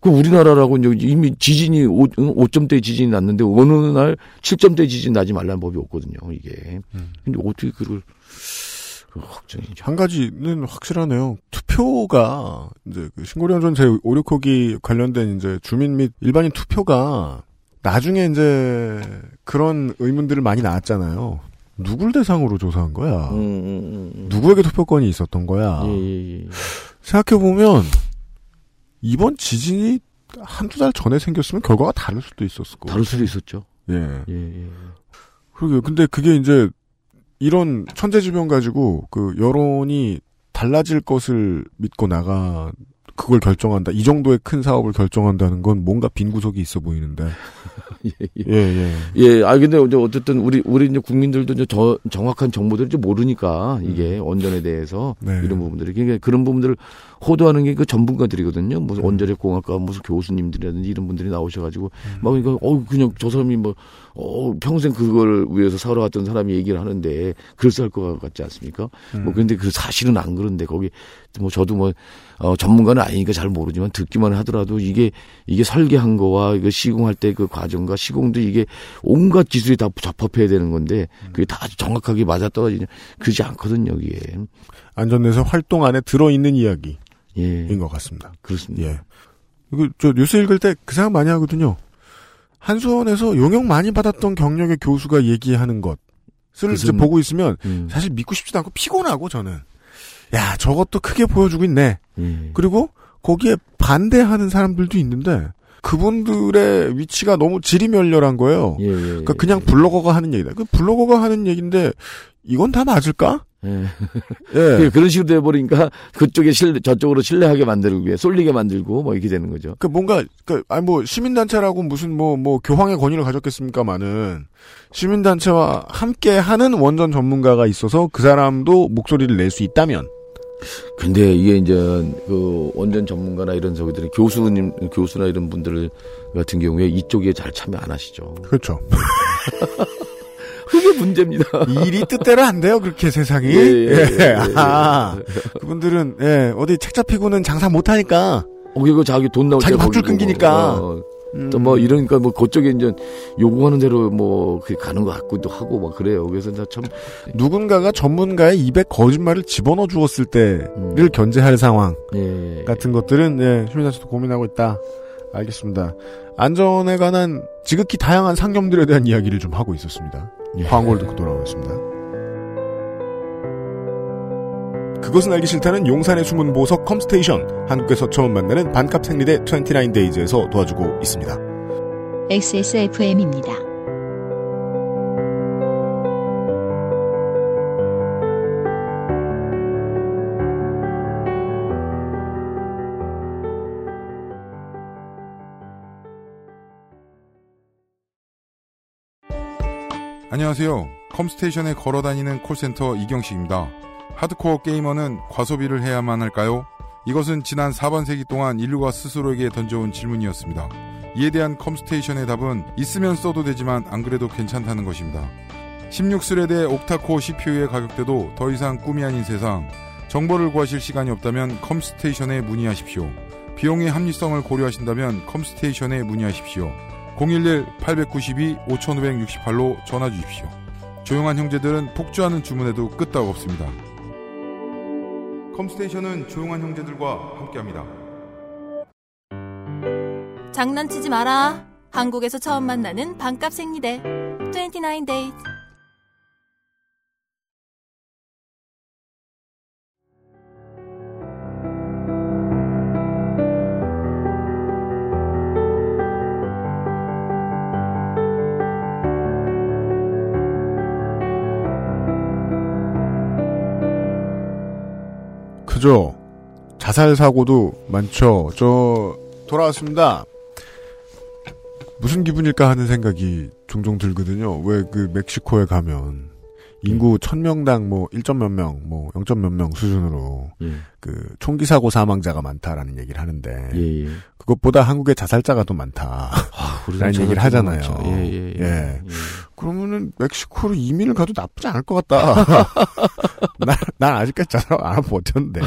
Speaker 3: 그 우리나라라고 이제 이미 지진이 5, 5점대 지진이 났는데 어느 날 7점대 지진 나지 말라는 법이 없거든요, 이게. 근데 어떻게 그걸 그 확정이죠.
Speaker 2: 한 가지는 확실하네요. 투표가 이제 그 신고리원전 제 569기 관련된 이제 주민 및 일반인 투표가 나중에 이제 그런 의문들을 많이 나왔잖아요. 누굴 대상으로 조사한 거야?
Speaker 3: 음, 음, 음.
Speaker 2: 누구에게 투표권이 있었던 거야?
Speaker 3: 예, 예, 예.
Speaker 2: 생각해 보면, 이번 지진이 한두 달 전에 생겼으면 결과가 다를 수도 있었을 거고.
Speaker 3: 다를 수도 있었죠.
Speaker 2: 예.
Speaker 3: 예, 예.
Speaker 2: 그러게요. 근데 그게 이제, 이런 천재지변 가지고, 그, 여론이 달라질 것을 믿고 나가, 그걸 결정한다. 이 정도의 큰 사업을 결정한다는 건 뭔가 빈 구석이 있어 보이는데.
Speaker 3: 예, 예.
Speaker 2: 예, 예.
Speaker 3: 예, 아 근데 이제 어쨌든 우리 우리 이제 국민들도 이제 저 정확한 정보들을 좀 모르니까 이게 원전에 대해서
Speaker 2: 네.
Speaker 3: 이런 부분들이 그러니까 그런 부분들을 호도하는 게 그 전문가들이거든요. 무슨 원자력 공학과 무슨 교수님들이라든지 이런 분들이 나오셔가지고 막 그러니까 어 그냥 저 사람이 뭐 어, 평생 그걸 위해서 살아왔던 사람이 얘기를 하는데 그럴싸할 것 같지 않습니까? 뭐 근데 그 사실은 안 그런데 거기 뭐 저도 뭐 어, 전문가는 아니니까 잘 모르지만 듣기만 하더라도 이게 이게 설계한 거와 이거 시공할 때 그 과정과 시공도 이게 온갖 기술이 다 접합해야 되는 건데 그게 다 정확하게 맞아 떨어지냐 그러지 않거든요 이게
Speaker 2: 안전에서 활동 안에 들어 있는 이야기인
Speaker 3: 예
Speaker 2: 것 같습니다.
Speaker 3: 그렇습니다.
Speaker 2: 예. 이거 저 뉴스 읽을 때 그 생각 많이 하거든요. 한수원에서 용역 많이 받았던 경력의 교수가 얘기하는 것을
Speaker 3: 무슨-
Speaker 2: 보고 있으면
Speaker 3: 음,
Speaker 2: 사실 믿고 싶지도 않고 피곤하고 저는 야 저것도 크게 보여주고 있네.
Speaker 3: 예.
Speaker 2: 그리고 거기에 반대하는 사람들도 있는데 그분들의 위치가 너무 지리멸렬한 거예요.
Speaker 3: 예, 예,
Speaker 2: 그러니까 그냥 블로거가 하는 얘기다. 그 블로거가 하는 얘기인데 이건 다 맞을까?
Speaker 3: 예.
Speaker 2: 예.
Speaker 3: 그- 그런 식으로 돼버리니까 그쪽에 신뢰, 저쪽으로 신뢰하게 만들고 위해 쏠리게 만들고 뭐 이렇게 되는 거죠.
Speaker 2: 그 뭔가 그 아니 뭐 시민단체라고 무슨 뭐뭐 교황의 권위를 가졌겠습니까마는 시민단체와 함께 하는 원전 전문가가 있어서 그 사람도 목소리를 낼 수 있다면
Speaker 3: 근데 이게 이제 그 원전 전문가나 이런 저기들이 교수님 교수나 이런 분들 같은 경우에 이쪽에 잘 참여 안 하시죠.
Speaker 2: 그렇죠.
Speaker 3: 그게 문제입니다.
Speaker 2: 일이 뜻대로 안 돼요 그렇게 세상이.
Speaker 3: 예, 예, 예, 예, 예.
Speaker 2: 아, 그분들은 예 어디 책 잡히고는 장사 못 하니까.
Speaker 3: 어, 그리고 자기 돈 나올
Speaker 2: 자기
Speaker 3: 때
Speaker 2: 밥줄 끊기니까.
Speaker 3: 뭐,
Speaker 2: 음.
Speaker 3: 또뭐 이러니까 뭐 그쪽에 이제 요구하는 대로 뭐 그게 가는 것 같기도 하고 막 그래요. 그래서 나참
Speaker 2: 누군가가 전문가의 입에 거짓말을 집어넣어 주었을 때를
Speaker 3: 음.
Speaker 2: 견제할 상황
Speaker 3: 예.
Speaker 2: 같은 것들은 예, 시민단체도 고민하고 있다. 알겠습니다. 안전에 관한 지극히 다양한 상념들에 대한 이야기를 좀 하고 있었습니다.
Speaker 3: 예.
Speaker 2: 광고를 듣고 돌아오겠습니다. 그것은 알기 싫다는 용산의 숨은 보석 컴스테이션 한국에서 처음 만나는 반값 생리대 29데이즈에서 도와주고 있습니다.
Speaker 1: XSFM입니다.
Speaker 8: 안녕하세요. 컴스테이션에 걸어다니는 콜센터 이경식입니다. 하드코어 게이머는 과소비를 해야만 할까요? 이것은 지난 4반세기 동안 인류가 스스로에게 던져온 질문이었습니다. 이에 대한 컴스테이션의 답은 있으면 써도 되지만 안 그래도 괜찮다는 것입니다. 16thread의 octa-core CPU의 가격대도 더 이상 꿈이 아닌 세상. 정보를 구하실 시간이 없다면 컴스테이션에 문의하십시오. 비용의 합리성을 고려하신다면 컴스테이션에 문의하십시오. 011-892-5568로 전화 주십시오. 조용한 형제들은 폭주하는 주문에도 끄떡 없습니다. 컴스테이션은 조용한 형제들과 함께합니다.
Speaker 4: 장난치지 마라. 한국에서 처음 만나는 반값 생리대. 29 days.
Speaker 2: 그죠? 자살 사고도 많죠. 저 돌아왔습니다. 무슨 기분일까 하는 생각이 종종 들거든요. 왜 그 멕시코에 가면 인구 1000명당 뭐 1점 몇 명, 뭐 0점 몇 명 수준으로
Speaker 3: 예.
Speaker 2: 그 총기 사고 사망자가 많다라는 얘기를 하는데
Speaker 3: 예, 예.
Speaker 2: 그것보다 한국에 자살자가 더 많다.
Speaker 3: 아,
Speaker 2: 라는 얘기를 하잖아요.
Speaker 3: 많죠. 예, 예, 예.
Speaker 2: 그러면은 멕시코로 이민을 가도 나쁘지 않을 것 같다. 난, 난 아직까지 자살 안 하고 버텼는데.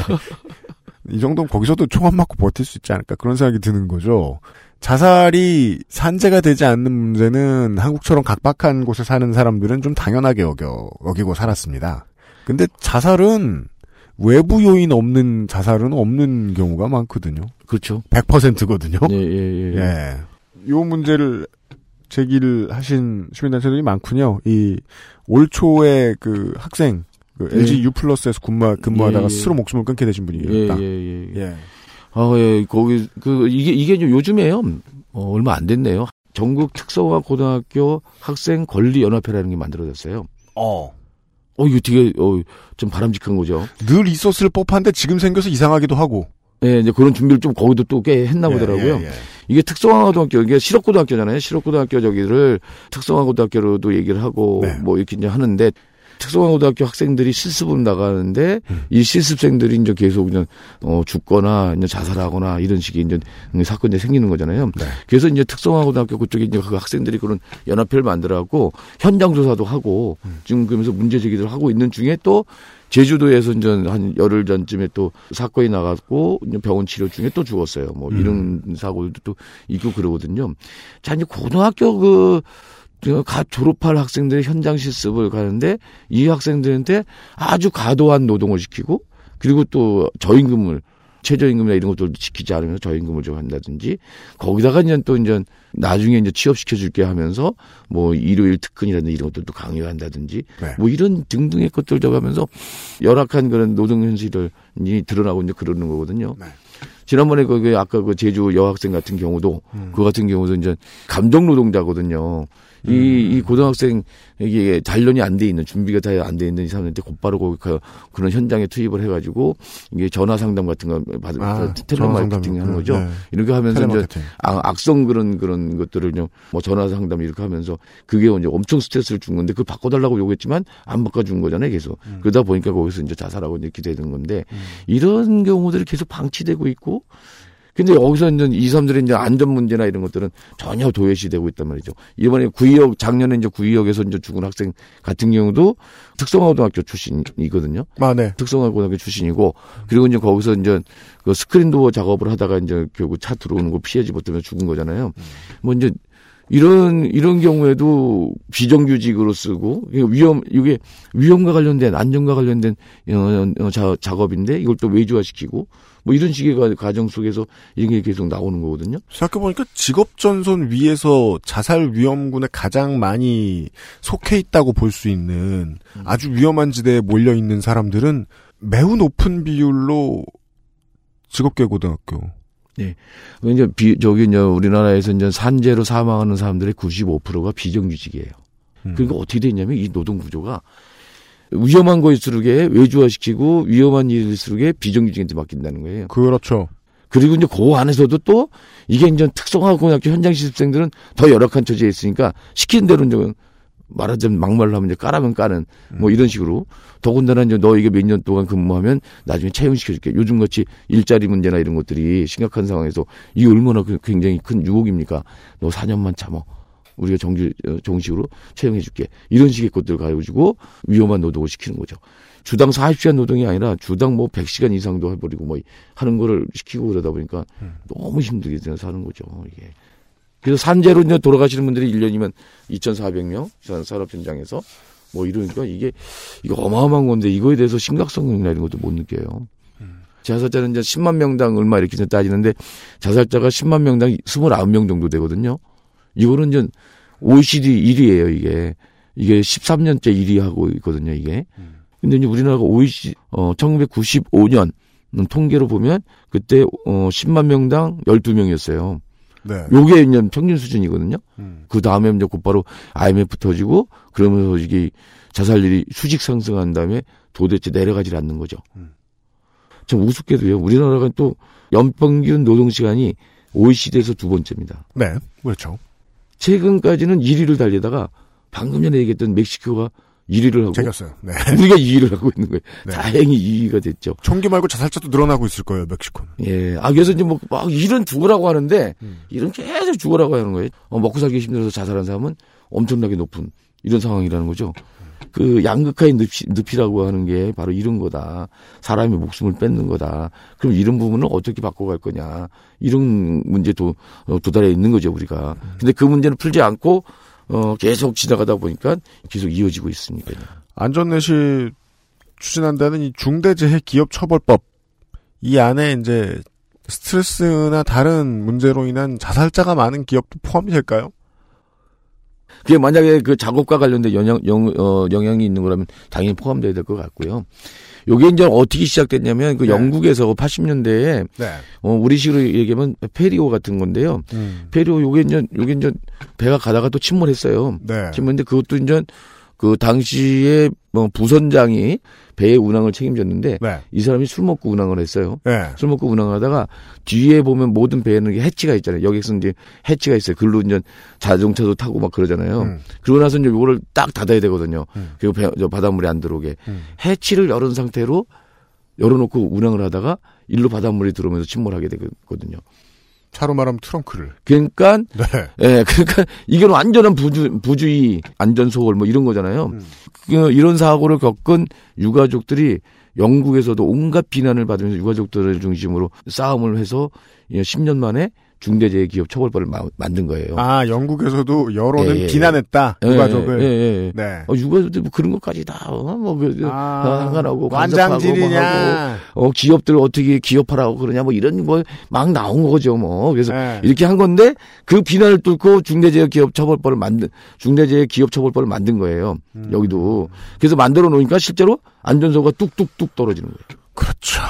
Speaker 2: 이 정도면 거기서도 총 안 맞고 버틸 수 있지 않을까 그런 생각이 드는 거죠. 자살이 산재가 되지 않는 문제는 한국처럼 각박한 곳에 사는 사람들은 좀 당연하게 여겨, 여기고 살았습니다. 근데 자살은 외부 요인 없는 자살은 없는 경우가 많거든요.
Speaker 3: 그렇죠.
Speaker 2: 100%거든요.
Speaker 3: 예, 예, 예.
Speaker 2: 예. 요 문제를 제기를 하신 시민단체들이 많군요. 이 올 초에 그 학생 그
Speaker 3: 예.
Speaker 2: LG U 플러스에서 근무 근무하다가
Speaker 3: 예.
Speaker 2: 스스로 목숨을 끊게 되신
Speaker 3: 예,
Speaker 2: 분이었다.
Speaker 3: 예, 예.
Speaker 2: 예.
Speaker 3: 아, 예, 거기, 그, 이게, 이게 좀 요즘에요. 어, 얼마 안 됐네요. 전국 특성화 고등학교 학생 권리 연합회라는 게 만들어졌어요.
Speaker 2: 어.
Speaker 3: 어, 이거 되게, 어, 좀 바람직한 거죠.
Speaker 2: 늘 있었을 법한데 지금 생겨서 이상하기도 하고.
Speaker 3: 예, 이제 그런 준비를 좀 거기도 또 꽤 했나 보더라고요.
Speaker 2: 예, 예, 예.
Speaker 3: 이게 특성화고등학교, 이게 실업고등학교잖아요. 실업고등학교 저기를 특성화고등학교로도 얘기를 하고,
Speaker 2: 네.
Speaker 3: 뭐 이렇게 이제 하는데, 특성화고등학교 학생들이 실습을 나가는데,
Speaker 2: 음.
Speaker 3: 이 실습생들이 이제 계속 그냥, 어, 죽거나, 이제 자살하거나, 이런 식의 이제 사건이 생기는 거잖아요.
Speaker 2: 네.
Speaker 3: 그래서 이제 특성화고등학교 그쪽에 이제 그 학생들이 그런 연합회를 만들어갖고, 현장 조사도 하고,
Speaker 2: 음.
Speaker 3: 지금 그러면서 문제 제기를 하고 있는 중에 또, 제주도에서 이제 한 열흘 전쯤에 또 사건이 나갔고 병원 치료 중에 또 죽었어요. 뭐
Speaker 2: 음.
Speaker 3: 이런 사고들도 또 있고 그러거든요. 자 이제 고등학교 그. 갓 졸업할 학생들의 현장 실습을 가는데 이 학생들한테 아주 과도한 노동을 시키고 그리고 또 저임금을 최저임금이나 이런 것들도 지키지 않으면서 저임금을 좀 한다든지 거기다가 이제 또 이제 나중에 이제 취업시켜 줄게 하면서 뭐 일요일 특근이라든지 이런 것들도 강요한다든지
Speaker 2: 네.
Speaker 3: 뭐 이런 등등의 것들 저가면서 열악한 그런 노동 현실이 드러나고 이제 그러는 거거든요.
Speaker 2: 네.
Speaker 3: 지난번에 그 아까 그 제주 여학생 같은 경우도
Speaker 2: 음.
Speaker 3: 그 같은 경우도 이제 감정 노동자거든요. 이,
Speaker 2: 음.
Speaker 3: 이 고등학생 이게 단련이 안 돼 있는 준비가 다 안 돼 있는 이 사람한테 곧바로 그, 그 그런 현장에 투입을 해가지고 이게 전화 상담 같은 거 받을
Speaker 2: 아,
Speaker 3: 텔레 마케팅
Speaker 2: 전화
Speaker 3: 하는. 거죠.
Speaker 2: 네.
Speaker 3: 이렇게 하면서 이제. 아, 악성 그런 그런 것들을 좀뭐 전화 상담 이렇게 하면서 그게 이제 엄청 스트레스를 준 건데 그걸 바꿔달라고 요구했지만 안 바꿔준 거잖아요 계속
Speaker 2: 음.
Speaker 3: 그러다 보니까 거기서 이제 자살하고 이렇게 되는 건데 이런 경우들이 계속 방치되고 있고 근데 여기서 이제 이 사람들의 이제 안전 문제나 이런 것들은 전혀 도외시되고 있단 말이죠. 이번에 구의역 작년에 이제 구의역에서 이제 죽은 학생 같은 경우도 특성화고등학교 출신이거든요.
Speaker 2: 아, 네.
Speaker 3: 특성화고등학교 출신이고 그리고 이제 거기서 이제 그 스크린 도어 작업을 하다가 이제 결국 차 들어오는 거 피하지 못하면 죽은 거잖아요. 뭐 이제 이런 이런 경우에도 비정규직으로 쓰고 위험 이게 위험과 관련된 안전과 관련된 어, 어, 자, 작업인데 이걸 또 외주화시키고 뭐 이런 식의 과- 과정 속에서 이런 게 계속 나오는 거거든요.
Speaker 2: 생각해보니까 직업전선 위에서 자살 위험군에 가장 많이 속해 있다고 볼 수 있는 아주 위험한 지대에 몰려있는 사람들은 매우 높은 비율로 직업계 고등학교.
Speaker 3: 이제 비 저기 이제 우리나라에서 이제 산재로 사망하는 사람들의 95%가 비정규직이에요.
Speaker 2: 음.
Speaker 3: 그러니까 어떻게 됐냐면 이 노동 구조가 위험한 거일수록에 외주화시키고 위험한 일일수록에 비정규직한테 맡긴다는 거예요.
Speaker 2: 그렇죠.
Speaker 3: 그리고 이제 그 안에서도 또 이게 이제 특성화 고등학교 현장 실습생들은 더 열악한 처지에 있으니까 시키는 대로 이제 말하자면 막말로 하면 이제 까라면 까는 뭐 이런 식으로 더군다나 이제 너 이게 몇 년 동안 근무하면 나중에 채용시켜줄게. 요즘같이 일자리 문제나 이런 것들이 심각한 상황에서 이게 얼마나 그 굉장히 큰 유혹입니까? 너 4년만 참어. 우리가 정규, 어, 정식으로 채용해줄게. 이런 식의 것들을 가지고 위험한 노동을 시키는 거죠. 주당 40시간 노동이 아니라 주당 뭐 100시간 이상도 해버리고 뭐 하는 거를 시키고 그러다 보니까 너무 힘들게 사는 거죠, 이게. 그래서 산재로 이제 돌아가시는 분들이 1년이면 2,400명 산업 현장에서 뭐 이러니까 이게 이거 어마어마한 건데 이거에 대해서 심각성이나 이런 것도 못 느껴요. 자살자는 이제 10만 명당 얼마 이렇게 따지는데 자살자가 10만 명당 29명 정도 되거든요. 이거는 이제 OECD 1위예요, 이게. 이게 13년째 1위 하고 있거든요, 이게. 근데 이제 우리나라가 OECD 어 1995년 통계로 보면 그때 어 10만 명당 12명이었어요.
Speaker 2: 네.
Speaker 3: 요게 이제 평균 수준이거든요.
Speaker 2: 음.
Speaker 3: 그 다음에 이제 곧바로 IMF 터지고 그러면서 이게 자살률이 수직 상승한 다음에 도대체 내려가질 않는 거죠.
Speaker 2: 음.
Speaker 3: 참 우습게도요. 우리나라가 또 연평균 노동 시간이 OECD에서 두 번째입니다.
Speaker 2: 네. 그렇죠.
Speaker 3: 최근까지는 1위를 달리다가 방금 전에 얘기했던 멕시코가 1위를 하고
Speaker 2: 제겼어요. 네.
Speaker 3: 우리가 2위를 하고 있는 거예요.
Speaker 2: 네.
Speaker 3: 다행히 2위가 됐죠.
Speaker 2: 총기 말고 자살자도 늘어나고 있을 거예요, 멕시코는.
Speaker 3: 예. 아, 그래서 이제 뭐, 막 일은 죽으라고 하는데,
Speaker 2: 음.
Speaker 3: 일은 계속 죽으라고 하는 거예요. 어, 먹고 살기 힘들어서 자살한 사람은 엄청나게 높은 이런 상황이라는 거죠. 그 양극화의 늪이, 늪이라고 하는 게 바로 이런 거다. 사람의 목숨을 뺏는 거다. 그럼 이런 부분을 어떻게 바꿔갈 거냐. 이런 문제도 어, 도달해 있는 거죠, 우리가. 근데 그 문제는 풀지 않고, 어, 계속 지나가다 보니까 계속 이어지고 있으니까요.
Speaker 2: 안전내시 추진한다는 이 중대재해 기업 처벌법 이 안에 이제 스트레스나 다른 문제로 인한 자살자가 많은 기업도 포함이 될까요?
Speaker 3: 그게 만약에 그 작업과 관련된 영향, 영, 어, 영향이 있는 거라면 당연히 포함돼야 될 것 같고요. 요게 이제 어떻게 시작됐냐면 그
Speaker 2: 네.
Speaker 3: 영국에서 80년대에
Speaker 2: 네.
Speaker 3: 어, 우리식으로 얘기하면 페리오 같은 건데요.
Speaker 2: 음.
Speaker 3: 페리오 요게 이제 요게 이제 배가 가다가 또 침몰했어요.
Speaker 2: 네.
Speaker 3: 침몰했는데 그것도 이제 그 당시에 뭐 부선장이 배의 운항을 책임졌는데
Speaker 2: 네.
Speaker 3: 이 사람이 술 먹고 운항을 했어요.
Speaker 2: 네.
Speaker 3: 술 먹고 운항하다가 뒤에 보면 모든 배에는 해치가 있잖아요. 여기서 이제 해치가 있어요. 글로 이제 자동차도 타고 막 그러잖아요.
Speaker 2: 음.
Speaker 3: 그러고 나서 이제 요거를 딱 닫아야 되거든요.
Speaker 2: 음.
Speaker 3: 그리고 배, 저 바닷물이 안 들어오게.
Speaker 2: 음.
Speaker 3: 해치를 열은 상태로 열어놓고 운항을 하다가 일로 바닷물이 들어오면서 침몰하게 되거든요.
Speaker 2: 차로 말하면 트렁크를.
Speaker 3: 그러니까
Speaker 2: 네.
Speaker 3: 예, 그러니까 이게 완전한 부주, 부주의, 안전 소홀 뭐 이런 거잖아요.
Speaker 2: 음.
Speaker 3: 그 이런 사고를 겪은 유가족들이 영국에서도 온갖 비난을 받으면서 유가족들을 중심으로 싸움을 해서 10년 만에 중대재해기업 처벌법을 마- 만든 거예요.
Speaker 2: 아, 영국에서도 여론은
Speaker 3: 예, 예.
Speaker 2: 비난했다.
Speaker 3: 예,
Speaker 2: 유가족을.
Speaker 3: 예, 예.
Speaker 2: 네.
Speaker 3: 어, 유가족들 뭐 그런 것까지 다, 어, 뭐, 그,
Speaker 2: 아,
Speaker 3: 상관하고, 간섭하고, 뭐. 어, 기업들 어떻게 기업하라고 그러냐, 뭐 이런 뭐 막 나온 거죠, 뭐. 그래서
Speaker 2: 네.
Speaker 3: 이렇게 한 건데 그 비난을 뚫고 중대재해기업 처벌법을 만든 중대재해기업 처벌법을 만든 거예요.
Speaker 2: 음.
Speaker 3: 여기도 그래서 만들어 놓으니까 실제로 안전소가 뚝뚝뚝 떨어지는 거예요.
Speaker 2: 그렇죠.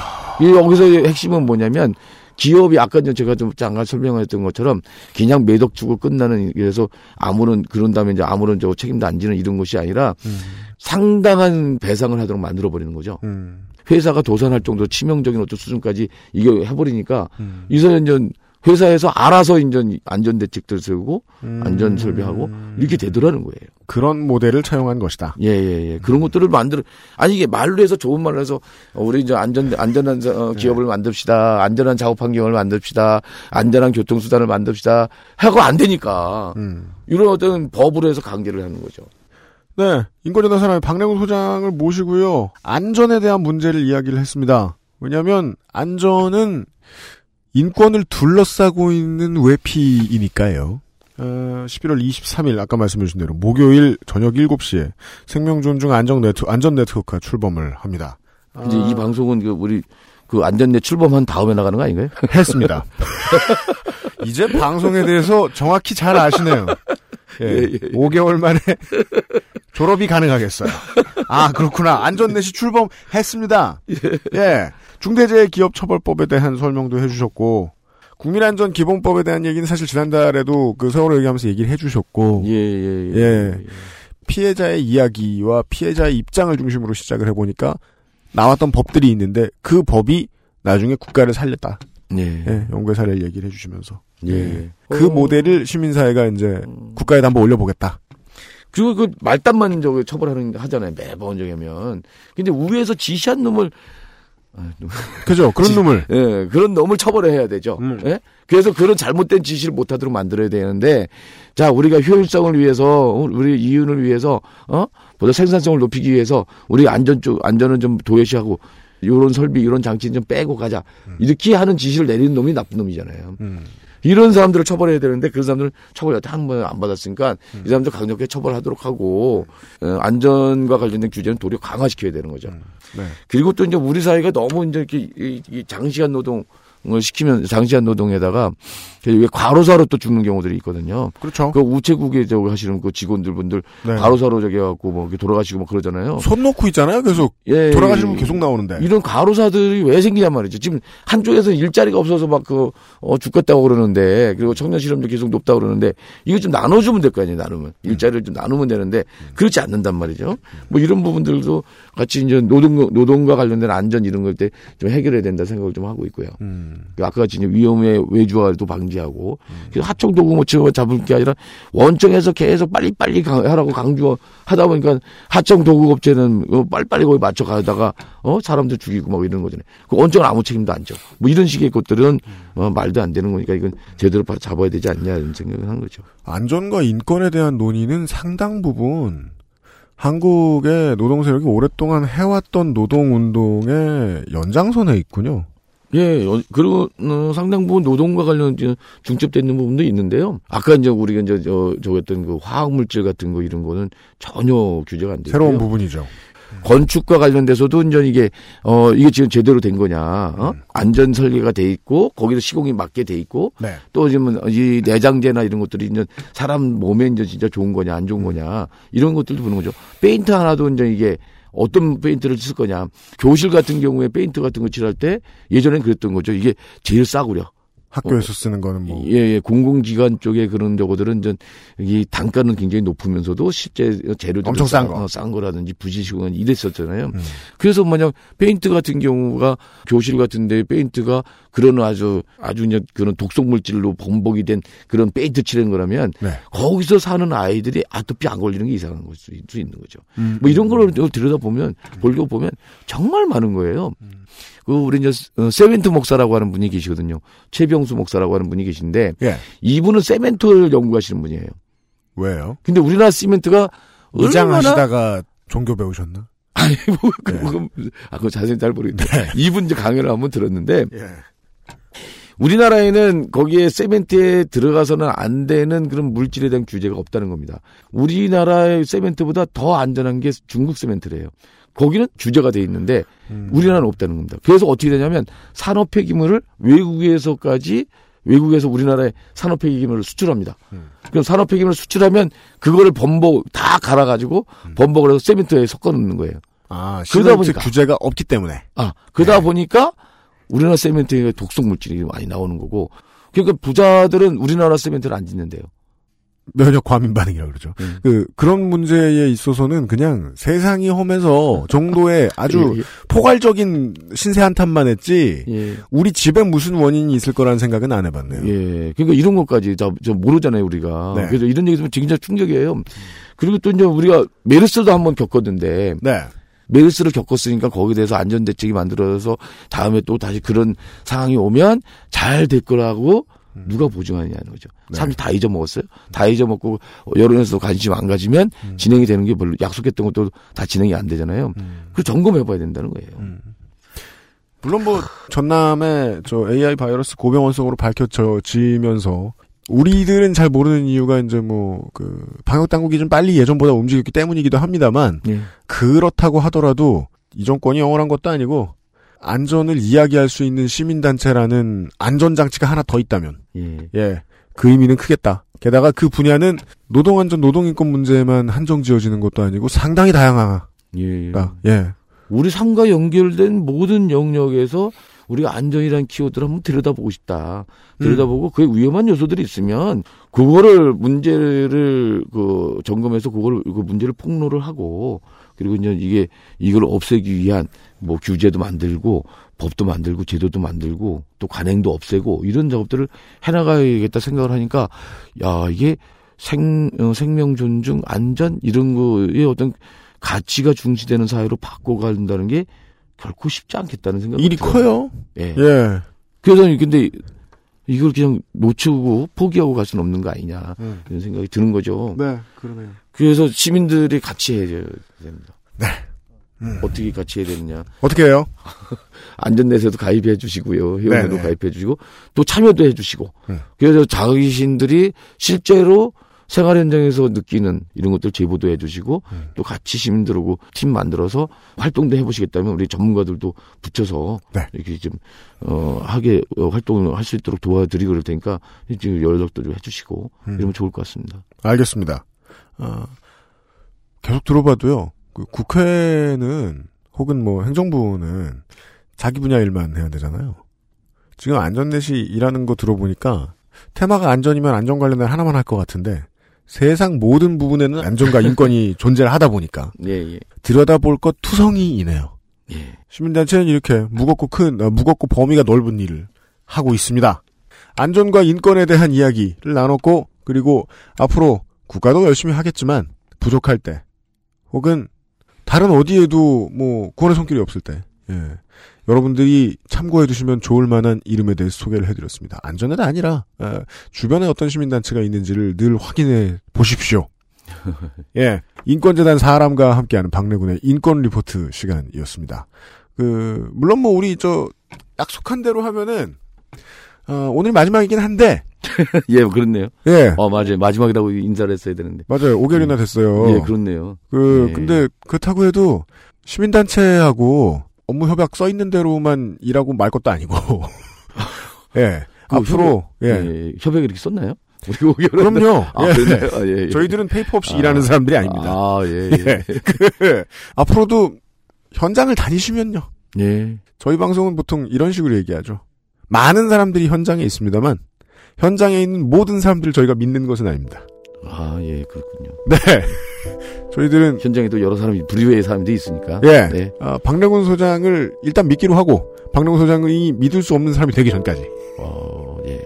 Speaker 3: 이 여기서 핵심은 뭐냐면 기업이 아까 전 제가 좀 잠깐 설명했던 것처럼 그냥 매덕 주고 끝나는 그래서 아무런 그런 다음에 이제 아무런 저 책임도 안 지는 이런 것이 아니라
Speaker 2: 음.
Speaker 3: 상당한 배상을 하도록 만들어 버리는 거죠.
Speaker 2: 음.
Speaker 3: 회사가 도산할 정도로 치명적인 어떤 수준까지 이게 해버리니까
Speaker 2: 음.
Speaker 3: 이제 회사에서 알아서 인전 안전 대책들 세우고
Speaker 2: 음.
Speaker 3: 안전 설비하고 이렇게 되더라는 거예요.
Speaker 2: 그런 모델을 차용한 것이다.
Speaker 3: 예, 예, 예. 그런 것들을 만들어, 아니, 이게 말로 해서 좋은 말로 해서, 어, 우리 이제 안전, 안전한 어, 기업을 만듭시다. 안전한 작업 환경을 만듭시다. 안전한 교통 수단을 만듭시다. 하고 안 되니까.
Speaker 2: 음.
Speaker 3: 이런 어떤 법으로 해서 강제를 하는 거죠.
Speaker 2: 네. 인권재단 사람의 박래군 소장을 모시고요. 안전에 대한 문제를 이야기를 했습니다. 왜냐하면 안전은 인권을 둘러싸고 있는 외피이니까요. 어, 11월 23일 아까 말씀해 주신 대로 목요일 저녁 7시에 생명존중 안전 네트 안전 네트워크가 출범을 합니다.
Speaker 3: 이제 이 방송은 그 우리 그 안전대 출범한 다음에 나가는 거 아닌가요?
Speaker 2: 했습니다. 이제 방송에 대해서 정확히 잘 아시네요. 예,
Speaker 3: 예, 예, 예.
Speaker 2: 5개월 만에 졸업이 가능하겠어요. 아, 그렇구나. 안전넷이 출범했습니다. 예. 중대재해기업처벌법에 대한 설명도 해주셨고, 국민안전기본법에 대한 얘기는 사실 지난달에도 그 세월호 얘기하면서 얘기를 해주셨고,
Speaker 3: 예, 예, 예.
Speaker 2: 예. 피해자의 이야기와 피해자의 입장을 중심으로 시작을 해보니까 나왔던 법들이 있는데 그 법이 나중에 국가를 살렸다.
Speaker 3: 예.
Speaker 2: 예, 연구의 사례를 얘기를 해주시면서
Speaker 3: 예.
Speaker 2: 그 모델을 시민사회가 이제 국가에다 한번 올려보겠다.
Speaker 3: 그리고 그 말단만 저기 처벌하는 하잖아요. 매번 저기 하면. 근데 위에서 지시한 놈을 아, 놈-
Speaker 2: 그죠? 그런 놈을
Speaker 3: 예, 그런 놈을 처벌해야 되죠.
Speaker 2: 음.
Speaker 3: 예? 그래서 그런 잘못된 지시를 못하도록 만들어야 되는데, 자 우리가 효율성을 위해서, 우리 이윤을 위해서, 어, 보다 생산성을 높이기 위해서 우리 안전 쪽 안전은 좀 도외시하고 이런 설비, 이런 장치는 좀 빼고 가자. 이렇게 하는 지시를 내리는 놈이 나쁜 놈이잖아요.
Speaker 2: 음.
Speaker 3: 이런 사람들을 처벌해야 되는데 그 사람들은 처벌 여태 한 번 안 받았으니까 이 사람들 강력하게 처벌하도록 하고 어, 안전과 관련된 규제는 도리어 강화시켜야 되는 거죠.
Speaker 2: 네.
Speaker 3: 그리고 또 이제 우리 사회가 너무 이제 이렇게 이- 이 장시간 노동을 시키면 장시간 노동에다가 왜 과로사로 또 죽는 경우들이 있거든요.
Speaker 2: 그렇죠.
Speaker 3: 그 우체국에 저 하시는 그 직원들 분들
Speaker 2: 네.
Speaker 3: 과로사로 저기 해갖고 뭐 이렇게 돌아가시고 뭐 그러잖아요.
Speaker 2: 손 놓고 있잖아요. 계속
Speaker 3: 예,
Speaker 2: 돌아가시는
Speaker 3: 예,
Speaker 2: 분 계속 나오는데.
Speaker 3: 이런 과로사들이 왜 생기냔 말이죠. 지금 한쪽에서 일자리가 없어서 막 그, 어, 죽겠다고 그러는데, 그리고 청년 실업률 계속 높다 고 그러는데, 이거 좀 나눠주면 될 거 아니에요, 나누면. 일자리를 좀 나누면 되는데, 그렇지 않는단 말이죠. 뭐 이런 부분들도 같이 이제 노동, 노동과 관련된 안전 이런 걸 때 좀 해결해야 된다 생각을 좀 하고 있고요.
Speaker 2: 음.
Speaker 3: 그 아까 이제 위험의 외주화도 방지하고, 그래서 하청 도구 뭐 치고 잡을 게 아니라 원청에서 계속 빨리빨리 강- 하라고 강조하다 보니까 하청 도구 업체는 어, 빨리빨리 거기 맞춰 가다가 어 사람들 죽이고 막 이런 거잖아요. 그 원청은 아무 책임도 안 져. 뭐 이런 식의 것들은 어, 말도 안 되는 거니까 이건 제대로 바- 잡아야 되지 않냐 이런 생각을 한 거죠.
Speaker 2: 안전과 인권에 대한 논의는 상당 부분 한국의 노동 세력이 오랫동안 해왔던 노동 운동의 연장선에 있군요.
Speaker 3: 예, 어, 그리고 어, 상당 부분 노동과 관련 이제 중첩돼 있는 부분도 있는데요. 아까 이제 우리가 이제 저 저 했던 그 화학 물질 같은 거 이런 거는 전혀 규제가 안 되고요.
Speaker 2: 새로운 부분이죠.
Speaker 3: 건축과 관련돼서도 이제 이게 어 이게 지금 제대로 된 거냐? 어? 안전 설계가 돼 있고 거기서 시공이 맞게 돼 있고
Speaker 2: 네.
Speaker 3: 또 지금 이 내장재나 이런 것들이 이제 사람 몸에 이제 진짜 좋은 거냐 안 좋은 거냐 이런 것들도 보는 거죠. 페인트 하나도 이제 이게 어떤 페인트를 쓸 거냐. 교실 같은 경우에 페인트 같은 거 칠할 때 예전엔 그랬던 거죠. 이게 제일 싸구려.
Speaker 2: 학교에서 쓰는 거는 뭐
Speaker 3: 예, 예, 공공기관 쪽에 그런 저거들은 전, 이 단가는 굉장히 높으면서도 실제 재료들
Speaker 2: 엄청 싼 거.
Speaker 3: 싼 거라든지 부실시공 이랬었잖아요.
Speaker 2: 음.
Speaker 3: 그래서 만약 페인트 같은 경우가 교실 같은 데 페인트가 그런 아주 아주 이제 그런 독성 물질로 범벅이 된 그런 페인트 칠한 거라면
Speaker 2: 네.
Speaker 3: 거기서 사는 아이들이 아토피 안 걸리는 게 이상한 걸 수 있는 거죠.
Speaker 2: 음.
Speaker 3: 뭐 이런 걸 들여다 보면 볼고 보면 정말 많은 거예요. 그 우리 이제 어, 세멘트 목사라고 하는 분이 계시거든요. 최병수 목사라고 하는 분이 계신데
Speaker 2: 예.
Speaker 3: 이분은 세멘트를 연구하시는 분이에요.
Speaker 2: 왜요?
Speaker 3: 근데 우리나라 시멘트가 얼마나
Speaker 2: 이장하시다가 종교 배우셨나?
Speaker 3: 아니 뭐
Speaker 2: 네.
Speaker 3: 그거 아 그거 자세히 잘 모르겠는데 이분 이제 강연을 한번 들었는데
Speaker 2: 예.
Speaker 3: 우리나라에는 거기에 세멘트에 들어가서는 안 되는 그런 물질에 대한 규제가 없다는 겁니다. 우리나라의 세멘트보다 더 안전한 게 중국 세멘트래요. 거기는 규제가 돼 있는데
Speaker 2: 음.
Speaker 3: 우리나라는 없다는 겁니다. 그래서 어떻게 되냐면 산업 폐기물을 외국에서까지 외국에서 우리나라에 산업 폐기물을 수출합니다.
Speaker 2: 음.
Speaker 3: 그럼 산업 폐기물을 수출하면 그거를 범벅 다 갈아 가지고 범벅을 해서 세멘트에 섞어 놓는 거예요.
Speaker 2: 아,
Speaker 3: 그러다 보니까.
Speaker 2: 규제가 없기 때문에.
Speaker 3: 아, 그러다
Speaker 2: 네.
Speaker 3: 보니까 우리나라 세멘트에 독성 물질이 많이 나오는 거고. 그러니까 부자들은 우리나라 세멘트를 안 짓는데요.
Speaker 2: 면역 과민 반응이라고 그러죠.
Speaker 3: 음.
Speaker 2: 그 그런 문제에 있어서는 그냥 세상이 험해서 정도의 아주
Speaker 3: 예,
Speaker 2: 포괄적인 신세 한탄만 했지
Speaker 3: 예.
Speaker 2: 우리 집에 무슨 원인이 있을 거라는 생각은 안 해봤네요.
Speaker 3: 예. 그러니까 이런 것까지 다, 저 모르잖아요, 우리가.
Speaker 2: 네.
Speaker 3: 그래서 이런 얘기 들으면 진짜 충격이에요. 그리고 또 이제 우리가 메르스도 한번 겪었는데,
Speaker 2: 네.
Speaker 3: 메르스를 겪었으니까 거기에 대해서 안전 대책이 만들어져서 다음에 또 다시 그런 상황이 오면 잘 될 거라고 누가 보증하느냐는 거죠.
Speaker 2: 음. 네.
Speaker 3: 사람들이 다 잊어먹었어요. 다 잊어먹고 여론에서 관심 안 가지면
Speaker 2: 음.
Speaker 3: 진행이 되는 게 별로 약속했던 것도 다 진행이 안 되잖아요. 그 점검해봐야 된다는 거예요.
Speaker 2: 음. 물론 뭐 전남에 저 AI 바이러스 고병원성으로 밝혀지면서 우리들은 잘 모르는 이유가 이제 뭐 그 방역 당국이 좀 빨리 예전보다 움직였기 때문이기도 합니다만
Speaker 3: 예.
Speaker 2: 그렇다고 하더라도 이 정권이 영원한 것도 아니고 안전을 이야기할 수 있는 시민단체라는 안전장치가 하나 더 있다면
Speaker 3: 예.
Speaker 2: 예. 그 의미는 크겠다. 게다가 그 분야는 노동안전 노동인권 문제에만 한정 지어지는 것도 아니고 상당히 다양하다.
Speaker 3: 예.
Speaker 2: 예.
Speaker 3: 우리 삶과 연결된 모든 영역에서 우리가 안전이라는 키워드를 한번 들여다보고 싶다. 들여다보고 그에 위험한 요소들이 있으면 그거를 문제를 그 점검해서 그걸 그 문제를 폭로를 하고 그리고 이제 이게 이걸 없애기 위한 뭐 규제도 만들고 법도 만들고 제도도 만들고 또 관행도 없애고 이런 작업들을 해나가야겠다 생각을 하니까 야 이게 생 어, 생명 존중 안전 이런 거에 어떤 가치가 중시되는 사회로 바꿔간다는 게 결코 쉽지 않겠다는 생각이
Speaker 2: 일이
Speaker 3: 들어요.
Speaker 2: 커요.
Speaker 3: 예.
Speaker 2: 예.
Speaker 3: 그래서 근데 이걸 그냥 놓치고 포기하고 갈 수는 없는 거 아니냐
Speaker 2: 음.
Speaker 3: 이런 생각이 드는 거죠.
Speaker 2: 네, 그러네요.
Speaker 3: 그래서 시민들이 같이 해야 됩니다.
Speaker 2: 네. 음.
Speaker 3: 어떻게 같이 해야 되느냐.
Speaker 2: 어떻게 해요?
Speaker 3: 안전내세도 가입해 주시고요. 회원회도
Speaker 2: 네네.
Speaker 3: 가입해 주시고 또 참여도 해 주시고.
Speaker 2: 음.
Speaker 3: 그래서 자기신들이 실제로 생활 현장에서 느끼는 이런 것들 제보도 해 주시고
Speaker 2: 음.
Speaker 3: 또 같이 시민들하고 팀 만들어서 활동도 해 보시겠다면 우리 전문가들도 붙여서
Speaker 2: 네.
Speaker 3: 이렇게 좀 어, 하게 어, 활동을 할 수 있도록 도와드리고 그럴 테니까 지금 연락도 좀 해 주시고
Speaker 2: 음.
Speaker 3: 이러면 좋을 것 같습니다.
Speaker 2: 알겠습니다. 어, 계속 들어봐도요. 그 국회는 혹은 뭐 행정부는 자기 분야 일만 해야 되잖아요. 지금 안전넷이 일하는 거 들어보니까 테마가 안전이면 안전 관련된 하나만 할 것 같은데 세상 모든 부분에는 안전과 인권이 존재를 하다 보니까
Speaker 3: 예, 예.
Speaker 2: 들여다볼 것 투성이이네요.
Speaker 3: 예.
Speaker 2: 시민단체는 이렇게 무겁고 큰, 어, 무겁고 범위가 넓은 일을 하고 있습니다. 안전과 인권에 대한 이야기를 나눴고, 그리고 앞으로 국가도 열심히 하겠지만, 부족할 때, 혹은 다른 어디에도 뭐 구원의 손길이 없을 때, 예. 여러분들이 참고해 두시면 좋을 만한 이름에 대해서 소개를 해드렸습니다. 안전은 아니라, 어, 주변에 어떤 시민단체가 있는지를 늘 확인해 보십시오. 예. 인권재단 사람과 함께하는 박래군의 인권 리포트 시간이었습니다. 그, 물론 뭐 우리 저, 약속한 대로 하면은, 어, 오늘 마지막이긴 한데,
Speaker 3: 예, 그렇네요.
Speaker 2: 예.
Speaker 3: 어, 맞아요. 마지막이라고 인사를 했어야 되는데.
Speaker 2: 맞아요. 5개월이나 됐어요.
Speaker 3: 예, 그렇네요.
Speaker 2: 그,
Speaker 3: 예.
Speaker 2: 근데 그렇다고 해도 시민단체하고 업무 협약 써 있는 대로만 일하고 말 것도 아니고. 예.
Speaker 3: 그
Speaker 2: 앞으로,
Speaker 3: 협약,
Speaker 2: 예.
Speaker 3: 예, 협약이 이렇게 썼나요? 우리 오기로
Speaker 2: 그럼요.
Speaker 3: 아,
Speaker 2: 예.
Speaker 3: 아, 예, 예.
Speaker 2: 저희들은 페이퍼 없이
Speaker 3: 아.
Speaker 2: 일하는 사람들이 아닙니다.
Speaker 3: 아, 예,
Speaker 2: 예.
Speaker 3: 예.
Speaker 2: 그, 앞으로도 현장을 다니시면요.
Speaker 3: 예.
Speaker 2: 저희 방송은 보통 이런 식으로 얘기하죠. 많은 사람들이 현장에 있습니다만, 현장에 있는 모든 사람들을 저희가 믿는 것은 아닙니다.
Speaker 3: 아, 예, 그렇군요.
Speaker 2: 네. 저희들은,
Speaker 3: 현장에도 여러 사람이, 부류의 사람들이 있으니까.
Speaker 2: 예.
Speaker 3: 네.
Speaker 2: 아, 박래군 소장을 일단 믿기로 하고, 박래군 소장이 믿을 수 없는 사람이 되기 전까지.
Speaker 3: 어, 예.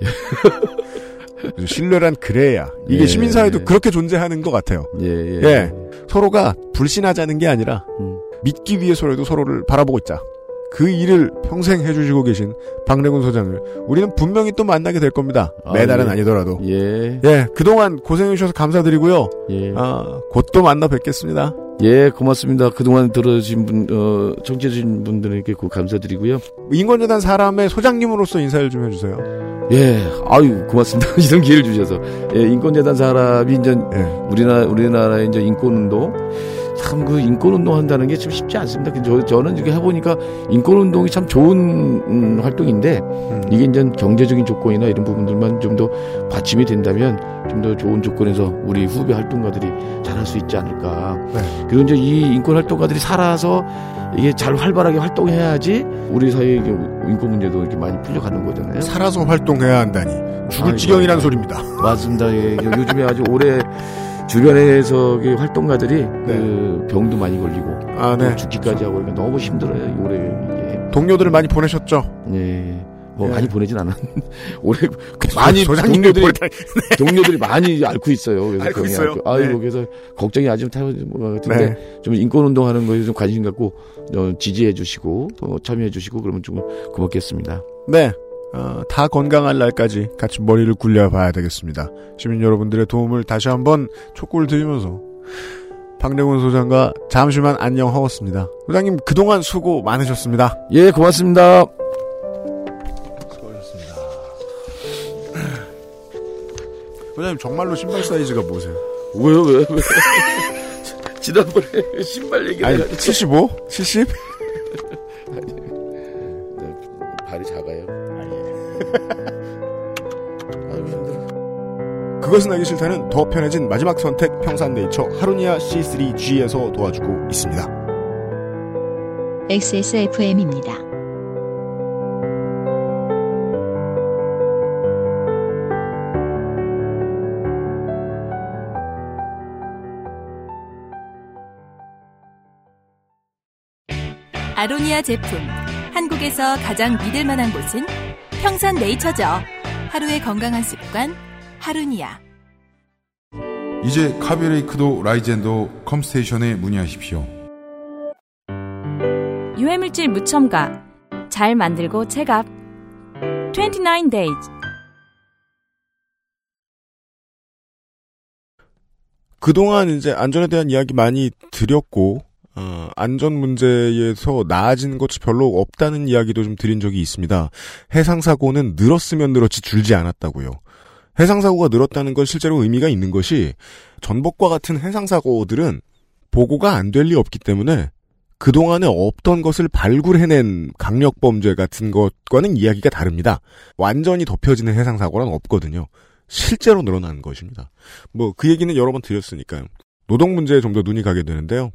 Speaker 2: 신뢰란 그래야. 이게
Speaker 3: 예.
Speaker 2: 시민사회도 그렇게 존재하는 것 같아요.
Speaker 3: 예, 예.
Speaker 2: 예. 서로가 불신하자는 게 아니라,
Speaker 3: 음.
Speaker 2: 믿기 위해서라도 서로를 바라보고 있자. 그 일을 평생 해주시고 계신 박래군 소장을 우리는 분명히 또 만나게 될 겁니다.
Speaker 3: 아,
Speaker 2: 매달은
Speaker 3: 예.
Speaker 2: 아니더라도.
Speaker 3: 예.
Speaker 2: 예, 그동안 고생해주셔서 감사드리고요.
Speaker 3: 예.
Speaker 2: 아, 곧 또 만나 뵙겠습니다.
Speaker 3: 예, 고맙습니다. 그동안 들어주신 분, 어, 청취해주신 분들에게 고 감사드리고요.
Speaker 2: 인권재단 사람의 소장님으로서 인사를 좀 해주세요.
Speaker 3: 예, 아유, 고맙습니다. 이런 기회를 주셔서. 예, 인권재단 사람이 이제,
Speaker 2: 예.
Speaker 3: 우리나라, 우리나라의 이제 인권운동, 참 그 인권운동 한다는 게 참 쉽지 않습니다. 근데 저, 저는 이렇게 해보니까 인권운동이 참 좋은, 음, 활동인데, 이게 이제 경제적인 조건이나 이런 부분들만 좀 더 받침이 된다면, 좀 더 좋은 조건에서 우리 후배 활동가들이 잘할 수 있지 않을까.
Speaker 2: 네.
Speaker 3: 그리고 이제 이 인권 활동가들이 살아서 이게 잘 활발하게 활동해야지 우리 사회의 인권 문제도 이렇게 많이 풀려가는 거잖아요.
Speaker 2: 살아서 활동해야 한다니. 죽을 지경이란
Speaker 3: 아이고.
Speaker 2: 소리입니다.
Speaker 3: 맞습니다. 예, 요즘에 아주 오래 주변에서 그 활동가들이
Speaker 2: 네.
Speaker 3: 그 병도 많이 걸리고
Speaker 2: 아, 네.
Speaker 3: 또 죽기까지 하고 그러니까 너무 힘들어요. 이 올해 이게.
Speaker 2: 동료들을 많이 보내셨죠?
Speaker 3: 예. 뭐
Speaker 2: 예.
Speaker 3: 많이 보내진 않았. 올해 많이
Speaker 2: 소장님이
Speaker 3: 동료들이
Speaker 2: 보냈다니.
Speaker 3: 동료들이 많이 앓고 있어요. 그래서
Speaker 2: 앓고 있어요?
Speaker 3: 앓고. 아이고
Speaker 2: 네.
Speaker 3: 그래서 걱정이 아주 타는 것 같은데
Speaker 2: 네.
Speaker 3: 좀 인권 운동하는 거에 좀 관심 갖고 어, 지지해 주시고 또 참여해 주시고 그러면 좀 고맙겠습니다.
Speaker 2: 네. 어, 다 건강할 날까지 같이 머리를 굴려봐야 되겠습니다. 시민 여러분들의 도움을 다시 한번 촉구를 드리면서 박래훈 소장과 잠시만 안녕하겠습니다. 소장님 그동안 수고 많으셨습니다.
Speaker 3: 예, 고맙습니다.
Speaker 2: 수고하셨습니다. 소장님 정말로 신발 사이즈가 뭐세요?
Speaker 3: 왜요, 왜, 왜? 지난번에 신발 얘기를
Speaker 2: 아니
Speaker 3: 해가지고
Speaker 2: 75? 70?
Speaker 3: 아유, 힘들어.
Speaker 2: 그것은 알기 싫다는 더 편해진 마지막 선택 평산네이처 하루니아 C3G에서 도와주고 있습니다.
Speaker 1: XSFM입니다.
Speaker 4: 아로니아 제품. 한국에서 가장 믿을 만한 곳은 평산 네이처죠. 하루의 건강한 습관, 하루니아.
Speaker 8: 이제 카비레이크도 라이젠도 컴스테이션에 문의하십시오.
Speaker 5: 유해물질 무첨가. 잘 만들고 체갑. 29 days.
Speaker 2: 그동안 이제 안전에 대한 이야기 많이 드렸고, 어, 안전 문제에서 나아지는 것이 별로 없다는 이야기도 좀 드린 적이 있습니다. 해상 사고는 늘었으면 늘었지 줄지 않았다고요. 해상 사고가 늘었다는 건 실제로 의미가 있는 것이 전복과 같은 해상 사고들은 보고가 안 될 리 없기 때문에 그동안에 없던 것을 발굴해낸 강력 범죄 같은 것과는 이야기가 다릅니다. 완전히 덮여지는 해상 사고란 없거든요. 실제로 늘어나는 것입니다. 뭐 그 얘기는 여러 번 드렸으니까요. 노동 문제에 좀 더 눈이 가게 되는데요.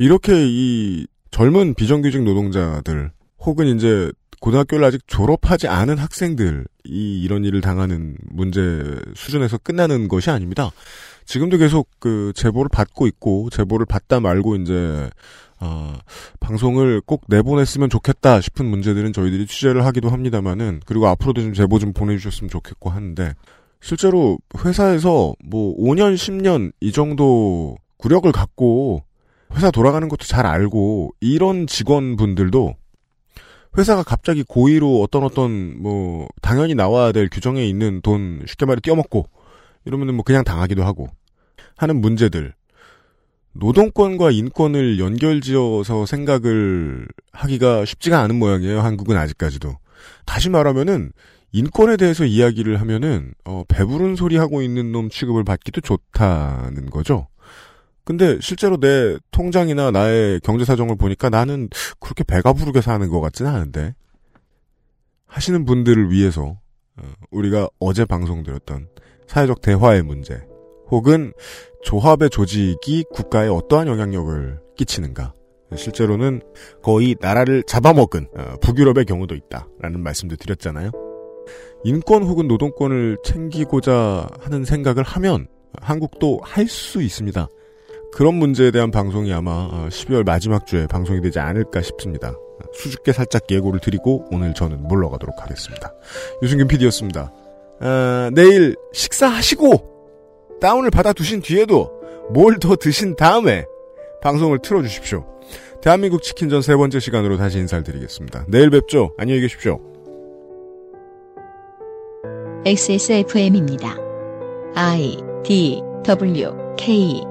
Speaker 2: 이렇게 이 젊은 비정규직 노동자들 혹은 이제 고등학교를 아직 졸업하지 않은 학생들이 이런 일을 당하는 문제 수준에서 끝나는 것이 아닙니다. 지금도 계속 그 제보를 받고 있고 제보를 받다 말고 이제 어, 방송을 꼭 내보냈으면 좋겠다 싶은 문제들은 저희들이 취재를 하기도 합니다만은 그리고 앞으로도 좀 제보 좀 보내주셨으면 좋겠고 하는데 실제로 회사에서 뭐 5년 10년 이 정도 구력을 갖고 회사 돌아가는 것도 잘 알고 이런 직원분들도 회사가 갑자기 고의로 어떤 어떤 뭐 당연히 나와야 될 규정에 있는 돈 쉽게 말해 떼어먹고 이러면은 뭐 그냥 당하기도 하고 하는 문제들 노동권과 인권을 연결지어서 생각을 하기가 쉽지가 않은 모양이에요. 한국은 아직까지도. 다시 말하면은 인권에 대해서 이야기를 하면은 어, 배부른 소리 하고 있는 놈 취급을 받기도 좋다는 거죠. 근데 실제로 내 통장이나 나의 경제 사정을 보니까 나는 그렇게 배가 부르게 사는 것 같지는 않은데 하시는 분들을 위해서 어, 우리가 어제 방송드렸던 사회적 대화의 문제 혹은 조합의 조직이 국가에 어떠한 영향력을 끼치는가 실제로는 거의 나라를 잡아먹은 어, 북유럽의 경우도 있다라는 말씀도 드렸잖아요. 인권 혹은 노동권을 챙기고자 하는 생각을 하면 한국도 할 수 있습니다. 그런 문제에 대한 방송이 아마 12월 마지막 주에 방송이 되지 않을까 싶습니다. 수줍게 살짝 예고를 드리고 오늘 저는 물러가도록 하겠습니다. 유승균 PD였습니다. 어, 내일 식사하시고 다운을 받아 두신 뒤에도 뭘 더 드신 다음에 방송을 틀어주십시오. 대한민국 치킨전 세 번째 시간으로 다시 인사를 드리겠습니다. 내일 뵙죠. 안녕히 계십시오.
Speaker 1: XSFM입니다. I D W K